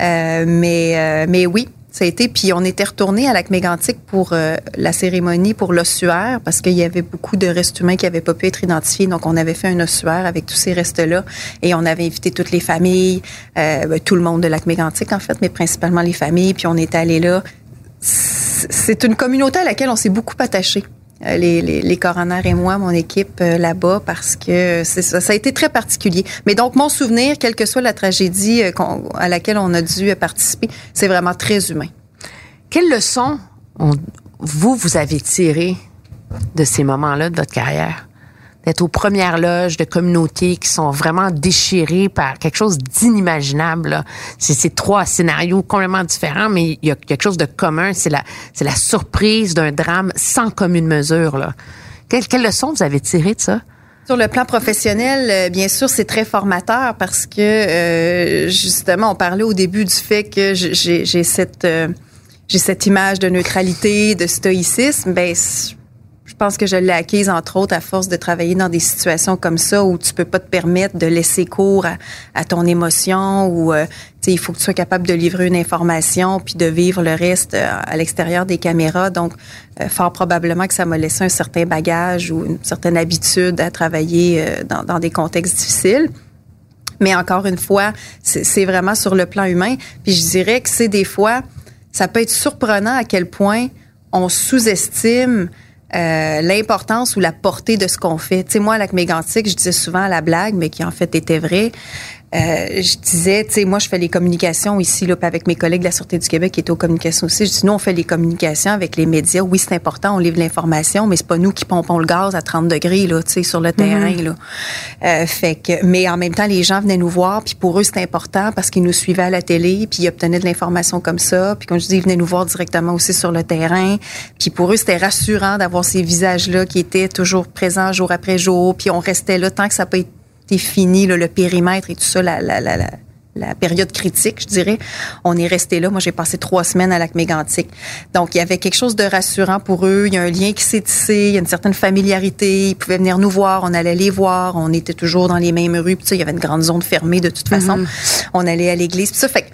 Speaker 6: Euh, mais, euh, mais oui, ça a été. Puis on était retourné à Lac Mégantic pour euh, la cérémonie pour l'ossuaire parce qu'il y avait beaucoup de restes humains qui n'avaient pas pu être identifiés. Donc on avait fait un ossuaire avec tous ces restes-là et on avait invité toutes les familles, euh, tout le monde de Lac Mégantic en fait, mais principalement les familles. Puis on est allé là. C'est une communauté à laquelle on s'est beaucoup attaché. Euh, les, les, les coronaires et moi, mon équipe euh, là-bas, parce que ça, ça a été très particulier. Mais donc, mon souvenir, quelle que soit la tragédie euh, à laquelle on a dû participer, c'est vraiment très humain.
Speaker 2: Quelle leçon on, vous, vous avez tiré de ces moments-là de votre carrière? D'être aux premières loges de communautés qui sont vraiment déchirées par quelque chose d'inimaginable. C'est ces trois scénarios complètement différents, mais il y a quelque chose de commun. C'est la, la surprise d'un drame sans commune mesure. Là. Quelle, quelle leçon vous avez tiré de ça?
Speaker 6: Sur le plan professionnel, bien sûr, c'est très formateur parce que euh, justement, on parlait au début du fait que j'ai, cette euh, j'ai cette image de neutralité, de stoïcisme. Ben, pense que je l'ai acquise, entre autres, à force de travailler dans des situations comme ça où tu peux pas te permettre de laisser cours à, ton émotion ou euh, il faut que tu sois capable de livrer une information puis de vivre le reste euh, à l'extérieur des caméras. Donc, euh, fort probablement que ça m'a laissé un certain bagage ou une certaine habitude à travailler euh, dans des contextes difficiles. Mais encore une fois, c'est vraiment sur le plan humain. Puis je dirais que c'est des fois, ça peut être surprenant à quel point on sous-estime euh, l'importance ou la portée de ce qu'on fait. Tu sais, moi, avec Mégantic, je disais souvent la blague, mais qui en fait était vraie. Euh, je disais, tu sais, moi, je fais les communications ici, là, avec mes collègues de la Sûreté du Québec qui étaient aux communications aussi. Je dis, nous, on fait les communications avec les médias. Oui, c'est important, on livre l'information, mais c'est pas nous qui pompons le gaz à 30 degrés, là, tu sais, sur le terrain, mm -hmm. là. Euh, fait que, mais en même temps, les gens venaient nous voir, puis pour eux, c'était important parce qu'ils nous suivaient à la télé, puis ils obtenaient de l'information comme ça. Puis comme je dis, ils venaient nous voir directement aussi sur le terrain. Puis pour eux, c'était rassurant d'avoir ces visages-là qui étaient toujours présents jour après jour. Puis on restait là tant que ça peut être fini, là, le périmètre et tout ça, la, la, la, la, période critique, je dirais. On est resté là. Moi, j'ai passé trois semaines à lac mégantic. Donc, il y avait quelque chose de rassurant pour eux. Il y a un lien qui s'est tissé. Il y a une certaine familiarité. Ils pouvaient venir nous voir. On allait les voir. On était toujours dans les mêmes rues. Puis, il y avait une grande zone fermée de toute façon. Mm -hmm. On allait à l'église. Puis ça, fait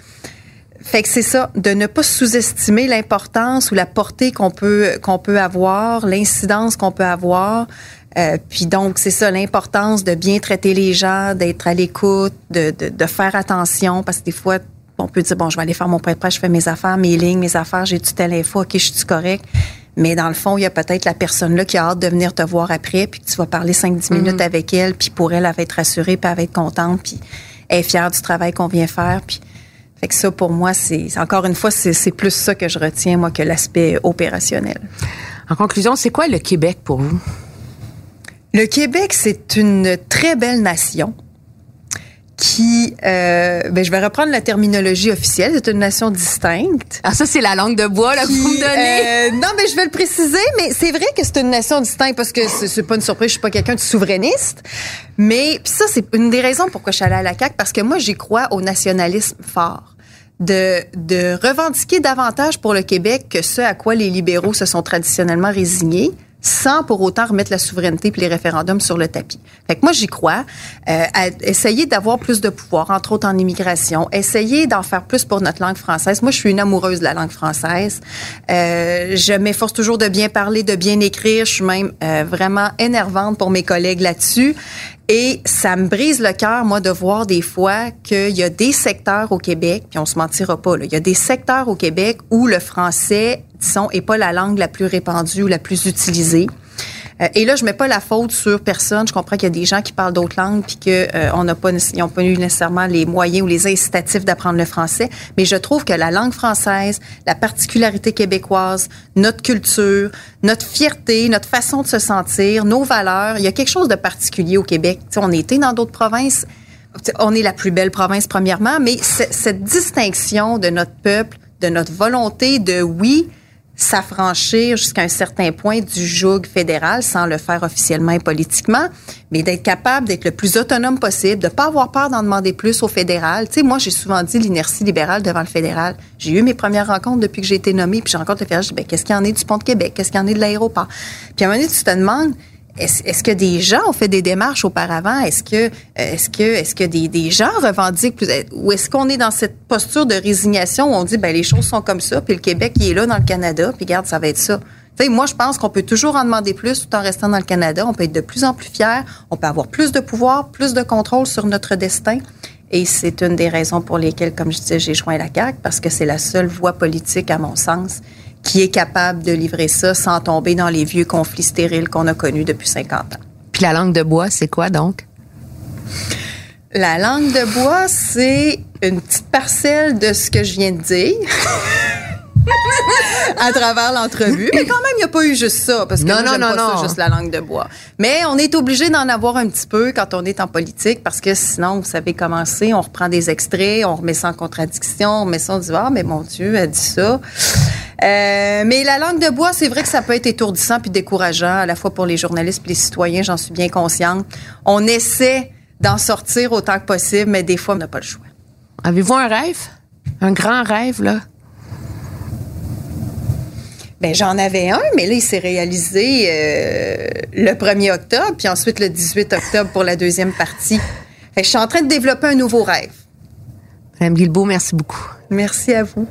Speaker 6: fait que c'est ça, de ne pas sous-estimer l'importance ou la portée qu'on peut qu'on peut avoir, l'incidence qu'on peut avoir Euh, puis donc, c'est ça l'importance de bien traiter les gens, d'être à l'écoute, de, de, de, faire attention, parce que des fois, on peut dire, bon, je vais aller faire mon prêt-prêt, je fais mes affaires, mes lignes, mes affaires, j'ai-tu telle info, ok, je suis correct. Mais dans le fond, il y a peut-être la personne là qui a hâte de venir te voir après, puis que tu vas parler 5-10 minutes mm-hmm. avec elle, puis pour elle, elle va être rassurée, puis elle va être contente, puis elle est fière du travail qu'on vient faire, puis fait que ça, pour moi, c'est encore une fois, c'est plus ça que je retiens, moi, que l'aspect opérationnel.
Speaker 2: En conclusion, c'est quoi le Québec pour vous?
Speaker 6: Le Québec, c'est une très belle nation qui, euh, ben, je vais reprendre la terminologie officielle, c'est une nation distincte.
Speaker 2: Ah, ça, c'est la langue de bois là, que vous me donnez.
Speaker 6: Euh, non, mais je vais le préciser, mais c'est vrai que c'est une nation distincte parce que c'est pas une surprise, je suis pas quelqu'un de souverainiste. Mais ça, c'est une des raisons pourquoi je suis allée à la CAQ, parce que moi, j'y crois au nationalisme fort. De, de revendiquer davantage pour le Québec que ce à quoi les libéraux se sont traditionnellement résignés sans pour autant remettre la souveraineté puis les référendums sur le tapis. Fait que moi j'y crois. Euh, essayer d'avoir plus de pouvoir, entre autres en immigration, essayer d'en faire plus pour notre langue française. Moi je suis une amoureuse de la langue française. Euh, je m'efforce toujours de bien parler, de bien écrire. Je suis même euh, vraiment énervante pour mes collègues là-dessus. Et ça me brise le cœur, moi, de voir des fois qu'il y a des secteurs au Québec, puis on se mentira pas, là, il y a des secteurs au Québec où le français, disons, est pas la langue la plus répandue ou la plus utilisée. Euh, et là, je mets pas la faute sur personne. Je comprends qu'il y a des gens qui parlent d'autres langues puis que euh, on n'a pas, ils n'ont pas eu nécessairement les moyens ou les incitatifs d'apprendre le français. Mais je trouve que la langue française, la particularité québécoise, notre culture, notre fierté, notre façon de se sentir, nos valeurs, il y a quelque chose de particulier au Québec. sais, on était dans d'autres provinces. On est la plus belle province premièrement, mais cette distinction de notre peuple, de notre volonté de oui, s'affranchir jusqu'à un certain point du joug fédéral sans le faire officiellement et politiquement, mais d'être capable d'être le plus autonome possible, de pas avoir peur d'en demander plus au fédéral. Tu sais, moi, j'ai souvent dit l'inertie libérale devant le fédéral. J'ai eu mes premières rencontres depuis que j'ai été nommée, puis je rencontre le fédéral, je dis, ben, qu'est-ce qu'il y en est du pont de Québec? Qu'est-ce qu'il y en est de l'aéroport? Puis à un moment donné, tu te demandes, est-ce, que des gens ont fait des démarches auparavant? Est-ce que, euh, est-ce que, est-ce que des, des gens revendiquent plus, ou est-ce qu'on est dans cette posture de résignation où on dit, ben, les choses sont comme ça, puis le Québec, il est là dans le Canada, puis regarde, ça va être ça. sais, moi, je pense qu'on peut toujours en demander plus tout en restant dans le Canada. On peut être de plus en plus fier. On peut avoir plus de pouvoir, plus de contrôle sur notre destin. Et c'est une des raisons pour lesquelles, comme je disais, j'ai joint la CAQ, parce que c'est la seule voie politique, à mon sens, qui est capable de livrer ça sans tomber dans les vieux conflits stériles qu'on a connus depuis 50 ans.
Speaker 2: Puis la langue de bois, c'est quoi donc?
Speaker 6: La langue de bois, c'est une petite parcelle de ce que je viens de dire. à travers l'entrevue. Mais quand même, il n'y a pas eu juste ça, parce que non, non, non, pas ça, juste la langue de bois. Mais on est obligé d'en avoir un petit peu quand on est en politique, parce que sinon, vous savez comment c'est, on reprend des extraits, on remet ça en contradiction, on met ça, on dit, ah, mais mon Dieu, elle dit ça. Euh, mais la langue de bois, c'est vrai que ça peut être étourdissant puis décourageant, à la fois pour les journalistes et les citoyens, j'en suis bien consciente. On essaie d'en sortir autant que possible, mais des fois, on n'a pas le choix.
Speaker 2: Avez-vous un rêve? Un grand rêve, là?
Speaker 6: Ben j'en avais un, mais là, il s'est réalisé euh, le 1er octobre, puis ensuite le 18 octobre pour la deuxième partie. je suis en train de développer un nouveau rêve.
Speaker 2: Madame Guilbeault, merci beaucoup.
Speaker 6: Merci à vous.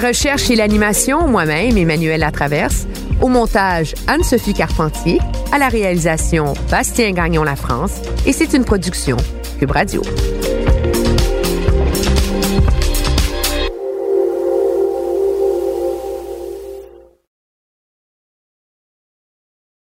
Speaker 2: La recherche et l'animation, moi-même, Emmanuel Latraverse. Au montage, Anne-Sophie Carpentier. À la réalisation, Bastien Gagnon La France. Et c'est une production Cube Radio.